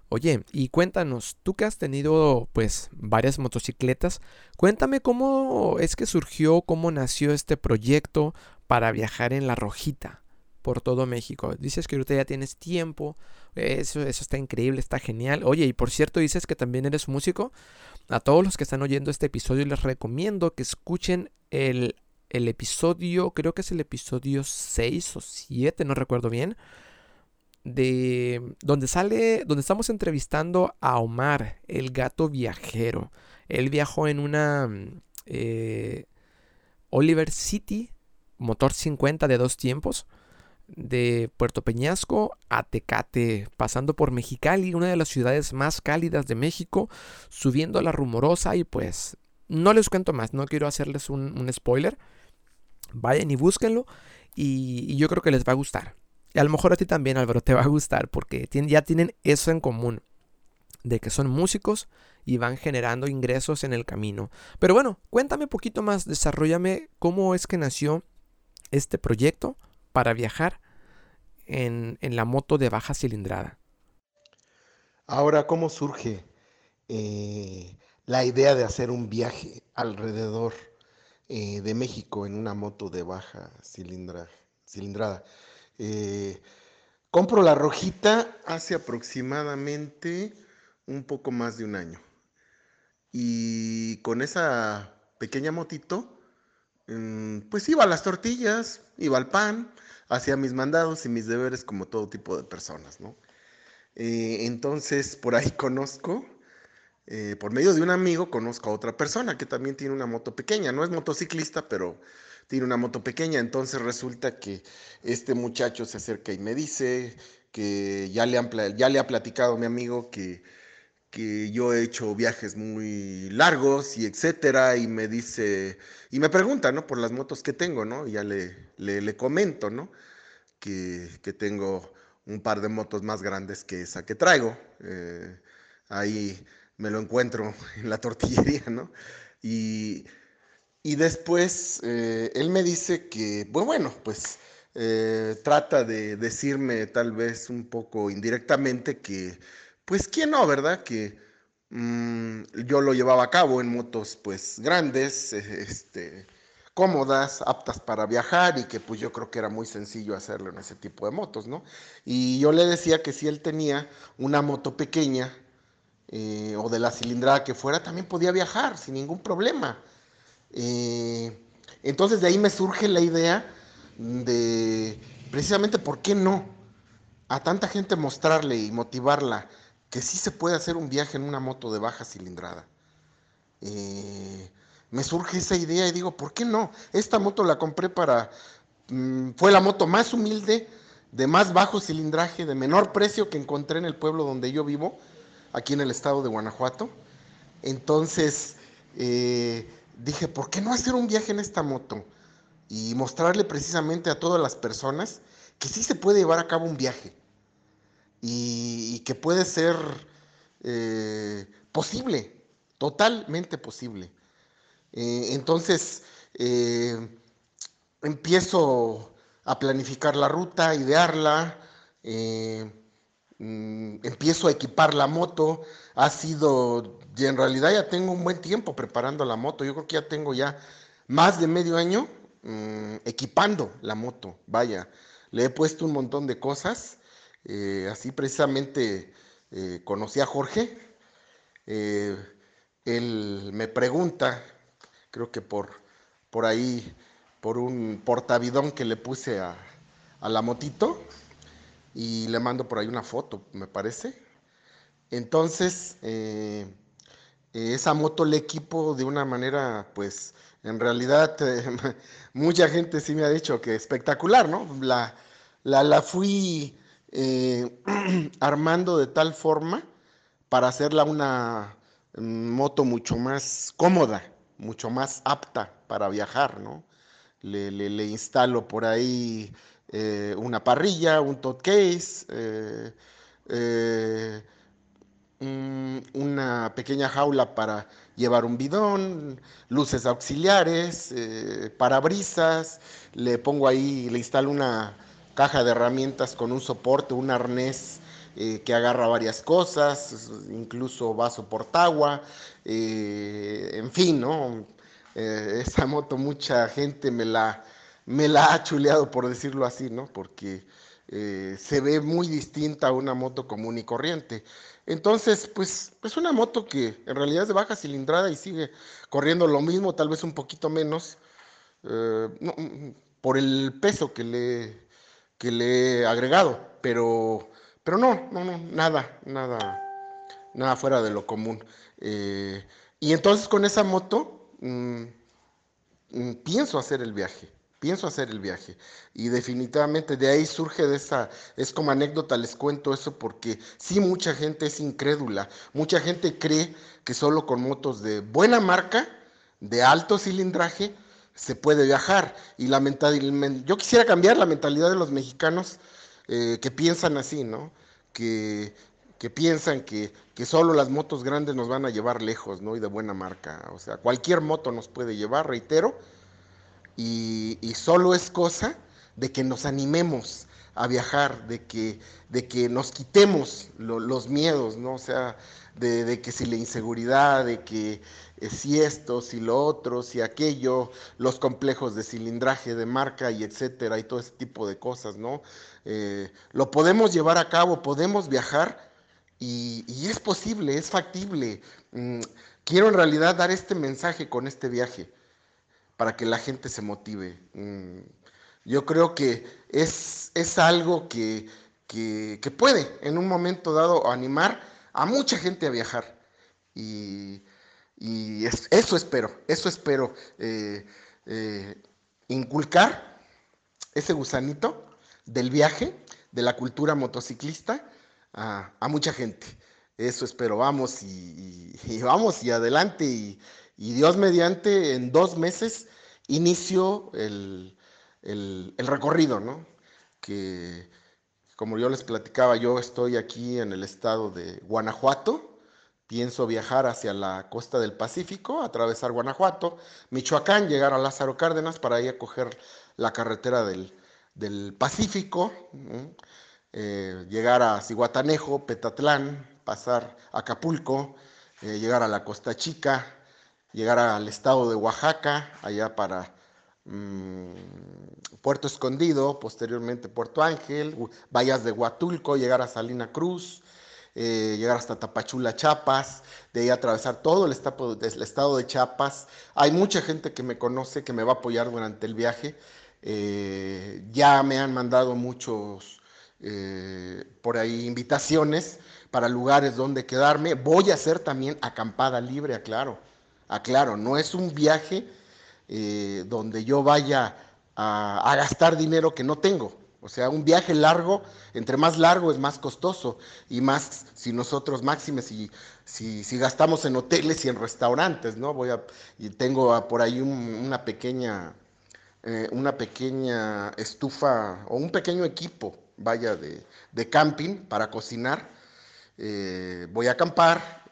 Oye, y cuéntanos, tú que has tenido pues varias motocicletas, cuéntame cómo es que surgió, cómo nació este proyecto para viajar en la rojita por todo México. Dices que ahorita ya tienes tiempo, eso, eso está increíble, está genial. Oye, y por cierto, dices que también eres músico. A todos los que están oyendo este episodio les recomiendo que escuchen el, el episodio, creo que es el episodio 6 o 7, no recuerdo bien de donde sale, donde estamos entrevistando a Omar, el gato viajero. Él viajó en una eh, Oliver City, motor 50 de dos tiempos. de Puerto Peñasco a Tecate, pasando por Mexicali, una de las ciudades más cálidas de México, subiendo la rumorosa y pues no les cuento más, no quiero hacerles un, spoiler. Vayan y búsquenlo y, yo creo que les va a gustar. Y a lo mejor a ti también, Álvaro, te va a gustar porque ya tienen eso en común, de que son músicos y van generando ingresos en el camino. Pero bueno, cuéntame un poquito más, desarrollame cómo es que nació este proyecto para viajar en, la moto de baja cilindrada. Ahora, ¿cómo surge eh, la idea de hacer un viaje alrededor eh, de México en una moto de baja cilindrada? Eh, compro la rojita hace aproximadamente un poco más de un año. Y con esa pequeña motito, mm, pues iba a las tortillas, iba al pan, hacía mis mandados y mis deberes como todo tipo de personas, ¿no? Eh, entonces, por ahí [laughs] conozco, eh, por medio de un amigo, conozco a otra persona que también tiene una moto pequeña. No es motociclista, pero tiene una moto pequeña. Entonces resulta que este muchacho se acerca y me dice que ya le, han, ya le ha platicado mi amigo que que yo he hecho viajes muy largos y etcétera, y me dice, y me pregunta, ¿no? Por las motos que tengo, ¿no? Y ya le, le, comento, ¿no? Que, que, tengo un par de motos más grandes que esa que traigo. Eh, ahí me lo encuentro [laughs] en la tortillería, ¿no? Y, y después eh, él me dice que, bueno, bueno pues eh, trata de decirme tal vez un poco indirectamente que pues quién no, ¿verdad? Que mm, yo lo llevaba a cabo en motos pues grandes, e, este, cómodas, aptas para viajar y que pues yo creo que era muy sencillo hacerlo en ese tipo de motos, ¿no? Y yo le decía que si él tenía una moto pequeña eh, o de la cilindrada que fuera, también podía viajar sin ningún problema. Eh, entonces de ahí me surge la idea de precisamente por qué no a tanta gente mostrarle y motivarla que sí se puede hacer un viaje en una moto de baja cilindrada. Eh, me surge esa idea y digo, ¿por qué no? Esta moto la compré para, mm, fue la moto más humilde, de más bajo cilindraje, de menor precio que encontré en el pueblo donde yo vivo, aquí en el estado de Guanajuato. Entonces eh, dije, ¿por qué no hacer un viaje en esta moto? Y mostrarle precisamente a todas las personas que sí se puede llevar a cabo un viaje y, que puede ser eh, posible, totalmente posible. Eh, entonces, eh, empiezo a planificar la ruta, idearla, mm, empiezo a equipar la moto. Ha sido, y en realidad ya tengo un buen tiempo preparando la moto. Yo creo que ya tengo ya más de medio año mm, equipando la moto. Vaya, le he puesto un montón de cosas eh, así precisamente eh, conocí a Jorge. Eh, él me pregunta, creo que por, por ahí, por un portavidón que le puse a la motito, y le mando por ahí una foto, me parece. Entonces, esa moto le equipo de una manera, pues, en realidad, [laughs] mucha gente sí me ha dicho que espectacular, ¿no? La, la, la fui eh, [clears throat] armando de tal forma para hacerla una mm, moto mucho más cómoda, mucho más apta para viajar, ¿no? Le, instalo por ahí eh, una parrilla, un top case, eh, mm, una pequeña jaula para llevar un bidón, luces auxiliares, parabrisas, le pongo ahí, le instalo una caja de herramientas con un soporte, un arnés eh, que agarra varias cosas, incluso vaso portagua, eh, en fin, ¿no? Eh, esa moto mucha gente me la, me la ha chuleado, por decirlo así, ¿no? Porque se ve muy distinta a una moto común y corriente. Entonces, pues es una moto que en realidad es de baja cilindrada y sigue corriendo lo mismo, tal vez un poquito menos, por el peso que le, que le he agregado, pero, pero no, no, no, nada, nada, nada fuera de lo común. y entonces con esa moto pienso hacer el viaje, pienso hacer el viaje. Y definitivamente de ahí surge de esa, es como anécdota, les cuento eso porque sí mucha gente es incrédula, mucha gente cree que solo con motos de buena marca, de alto cilindraje, se puede viajar. Y la yo quisiera cambiar la mentalidad de los mexicanos eh, que piensan así, ¿no? Que, que piensan que, que, solo las motos grandes nos van a llevar lejos, ¿no? Y de buena marca. O sea, cualquier moto nos puede llevar, reitero, y, solo es cosa de que nos animemos a viajar, de que, de que nos quitemos los miedos, ¿no? O sea, de, de, que si la inseguridad, de que eh, si esto, si lo otro, si aquello, los complejos de cilindraje, de marca y etcétera, y todo ese tipo de cosas, ¿no? Eh, lo podemos llevar a cabo, podemos viajar y, es posible, es factible. Mm, quiero en realidad dar este mensaje con este viaje para que la gente se motive. Mm, yo creo que es, es algo que, que, puede en un momento dado animar a mucha gente a viajar. Y, eso espero, eso espero, eh, eh, inculcar ese gusanito del viaje, de la cultura motociclista, a, mucha gente. Eso espero, vamos y, vamos y adelante y, Dios mediante en dos meses inicio el, recorrido, ¿no? Que como yo les platicaba, yo estoy aquí en el estado de Guanajuato, pienso viajar hacia la costa del Pacífico, atravesar Guanajuato, Michoacán, llegar a Lázaro Cárdenas para ir a coger la carretera del, Pacífico. Eh, llegar a Cihuatanejo, Petatlán, pasar Acapulco, eh, llegar a la Costa Chica, llegar al estado de Oaxaca, allá para mm, Puerto Escondido, posteriormente Puerto Ángel, Vallas de Huatulco, llegar a Salina Cruz, eh, llegar hasta Tapachula, Chiapas, de ahí atravesar todo el estado, estado de Chiapas. Hay mucha gente que me conoce, que me va a apoyar durante el viaje. ya me han mandado muchos eh, por ahí invitaciones para lugares donde quedarme. Voy a hacer también acampada libre, aclaro. Aclaro, no es un viaje eh, donde yo vaya a, gastar dinero que no tengo. O sea, un viaje largo, entre más largo es más costoso y más si nosotros máximes si, si, gastamos en hoteles y en restaurantes, ¿no? Voy a, y tengo por ahí una pequeña, eh, una pequeña estufa o un pequeño equipo vaya de, camping para cocinar. Eh, voy a acampar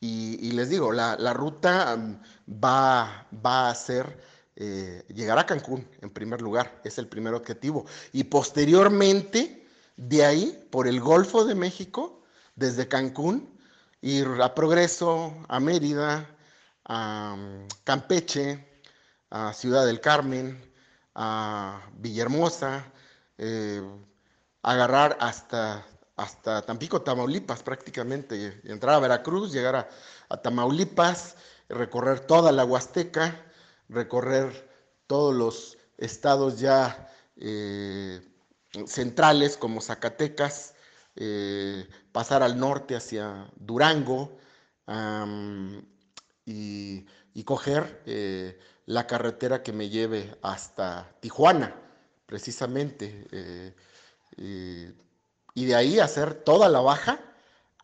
y, les digo, la, ruta mm, va, va, a ser eh, llegar a Cancún en primer lugar, es el primer objetivo. Y posteriormente, de ahí, por el Golfo de México, desde Cancún, ir a Progreso, a Mérida, a mm, Campeche, a Ciudad del Carmen, a Villahermosa, eh, agarrar hasta, hasta Tampico, Tamaulipas prácticamente, entrar a Veracruz, llegar a, Tamaulipas, recorrer toda la Huasteca, recorrer todos los estados ya eh, centrales como Zacatecas, eh, pasar al norte hacia Durango y, coger la carretera que me lleve hasta Tijuana precisamente, eh, y de ahí hacer toda la baja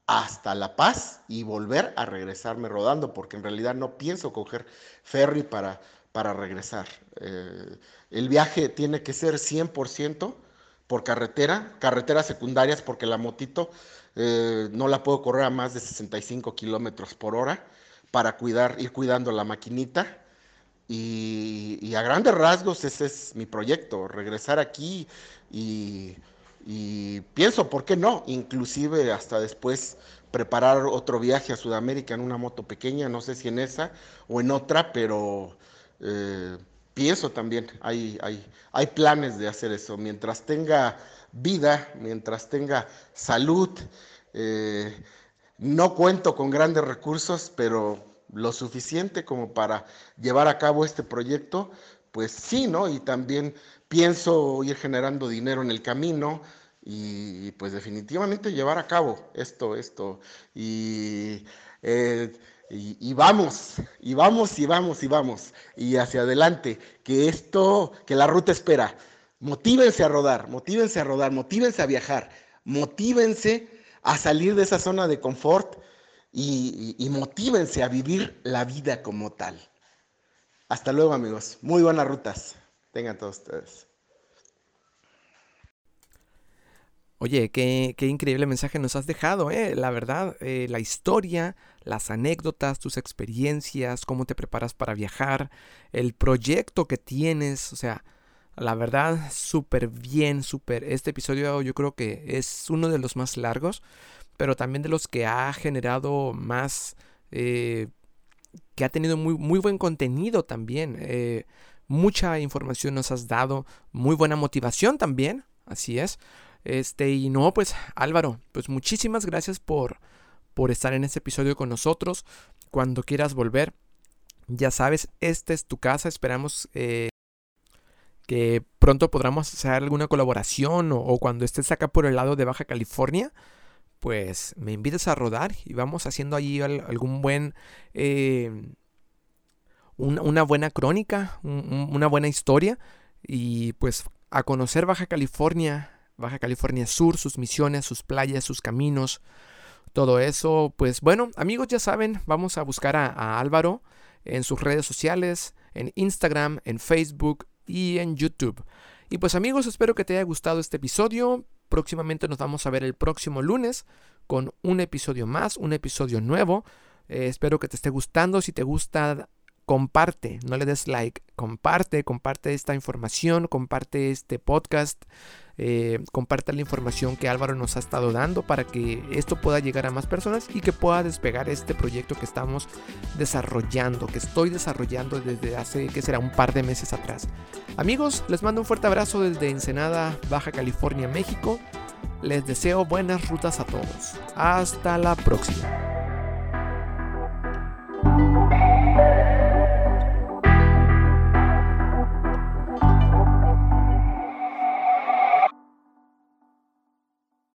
hasta La Paz y volver a regresarme rodando, porque en realidad no pienso coger ferry para, para regresar. Eh, el viaje tiene que ser 100% por carretera, carreteras secundarias, porque la motito eh, no la puedo correr a más de 65 kilómetros por hora para cuidar, ir cuidando la maquinita y, a grandes rasgos ese es mi proyecto, regresar aquí y, pienso, ¿por qué no? Inclusive hasta después preparar otro viaje a Sudamérica en una moto pequeña, no sé si en esa o en otra, pero eh, pienso también, hay, hay, hay planes de hacer eso. Mientras tenga vida, mientras tenga salud, eh, no cuento con grandes recursos, pero lo suficiente como para llevar a cabo este proyecto, pues sí, ¿no? Y también pienso ir generando dinero en el camino y pues definitivamente llevar a cabo esto, esto. Y, eh, Y, vamos, y vamos, y vamos, y vamos, y hacia adelante, que esto, que la ruta espera. Motívense a rodar, motívense a rodar, motívense a viajar, motívense a salir de esa zona de confort y, y motívense a vivir la vida como tal. Hasta luego amigos, muy buenas rutas, tengan todos ustedes. Oye, qué, increíble mensaje nos has dejado, ¿eh? La verdad, eh, la historia, las anécdotas, tus experiencias, cómo te preparas para viajar, el proyecto que tienes, o sea, la verdad, súper bien, súper. Este episodio yo creo que es uno de los más largos, pero también de los que ha generado más, eh, que ha tenido muy, muy buen contenido también. Eh, mucha información nos has dado, muy buena motivación también, así es. Este, y no, pues Álvaro, pues muchísimas gracias por, por estar en este episodio con nosotros. Cuando quieras volver, ya sabes, esta es tu casa. Esperamos eh, que pronto podamos hacer alguna colaboración o, cuando estés acá por el lado de Baja California, pues me invites a rodar y vamos haciendo allí algún buen... Eh, una, buena crónica, una buena historia y pues a conocer Baja California Baja California Sur, sus misiones, sus playas, sus caminos, todo eso. Pues bueno, amigos, ya saben, vamos a buscar a, Álvaro en sus redes sociales, en Instagram, en Facebook y en YouTube. Y pues amigos, espero que te haya gustado este episodio. Próximamente nos vamos a ver el próximo lunes con un episodio más, un episodio nuevo. Eh, espero que te esté gustando. Si te gusta, comparte, no le des like, comparte, comparte esta información, comparte este podcast, eh, comparte la información que Álvaro nos ha estado dando para que esto pueda llegar a más personas y que pueda despegar este proyecto que estamos desarrollando, que estoy desarrollando desde hace, que será un par de meses atrás. Amigos, les mando un fuerte abrazo desde Ensenada, Baja California, México. Les deseo buenas rutas a todos. Hasta la próxima.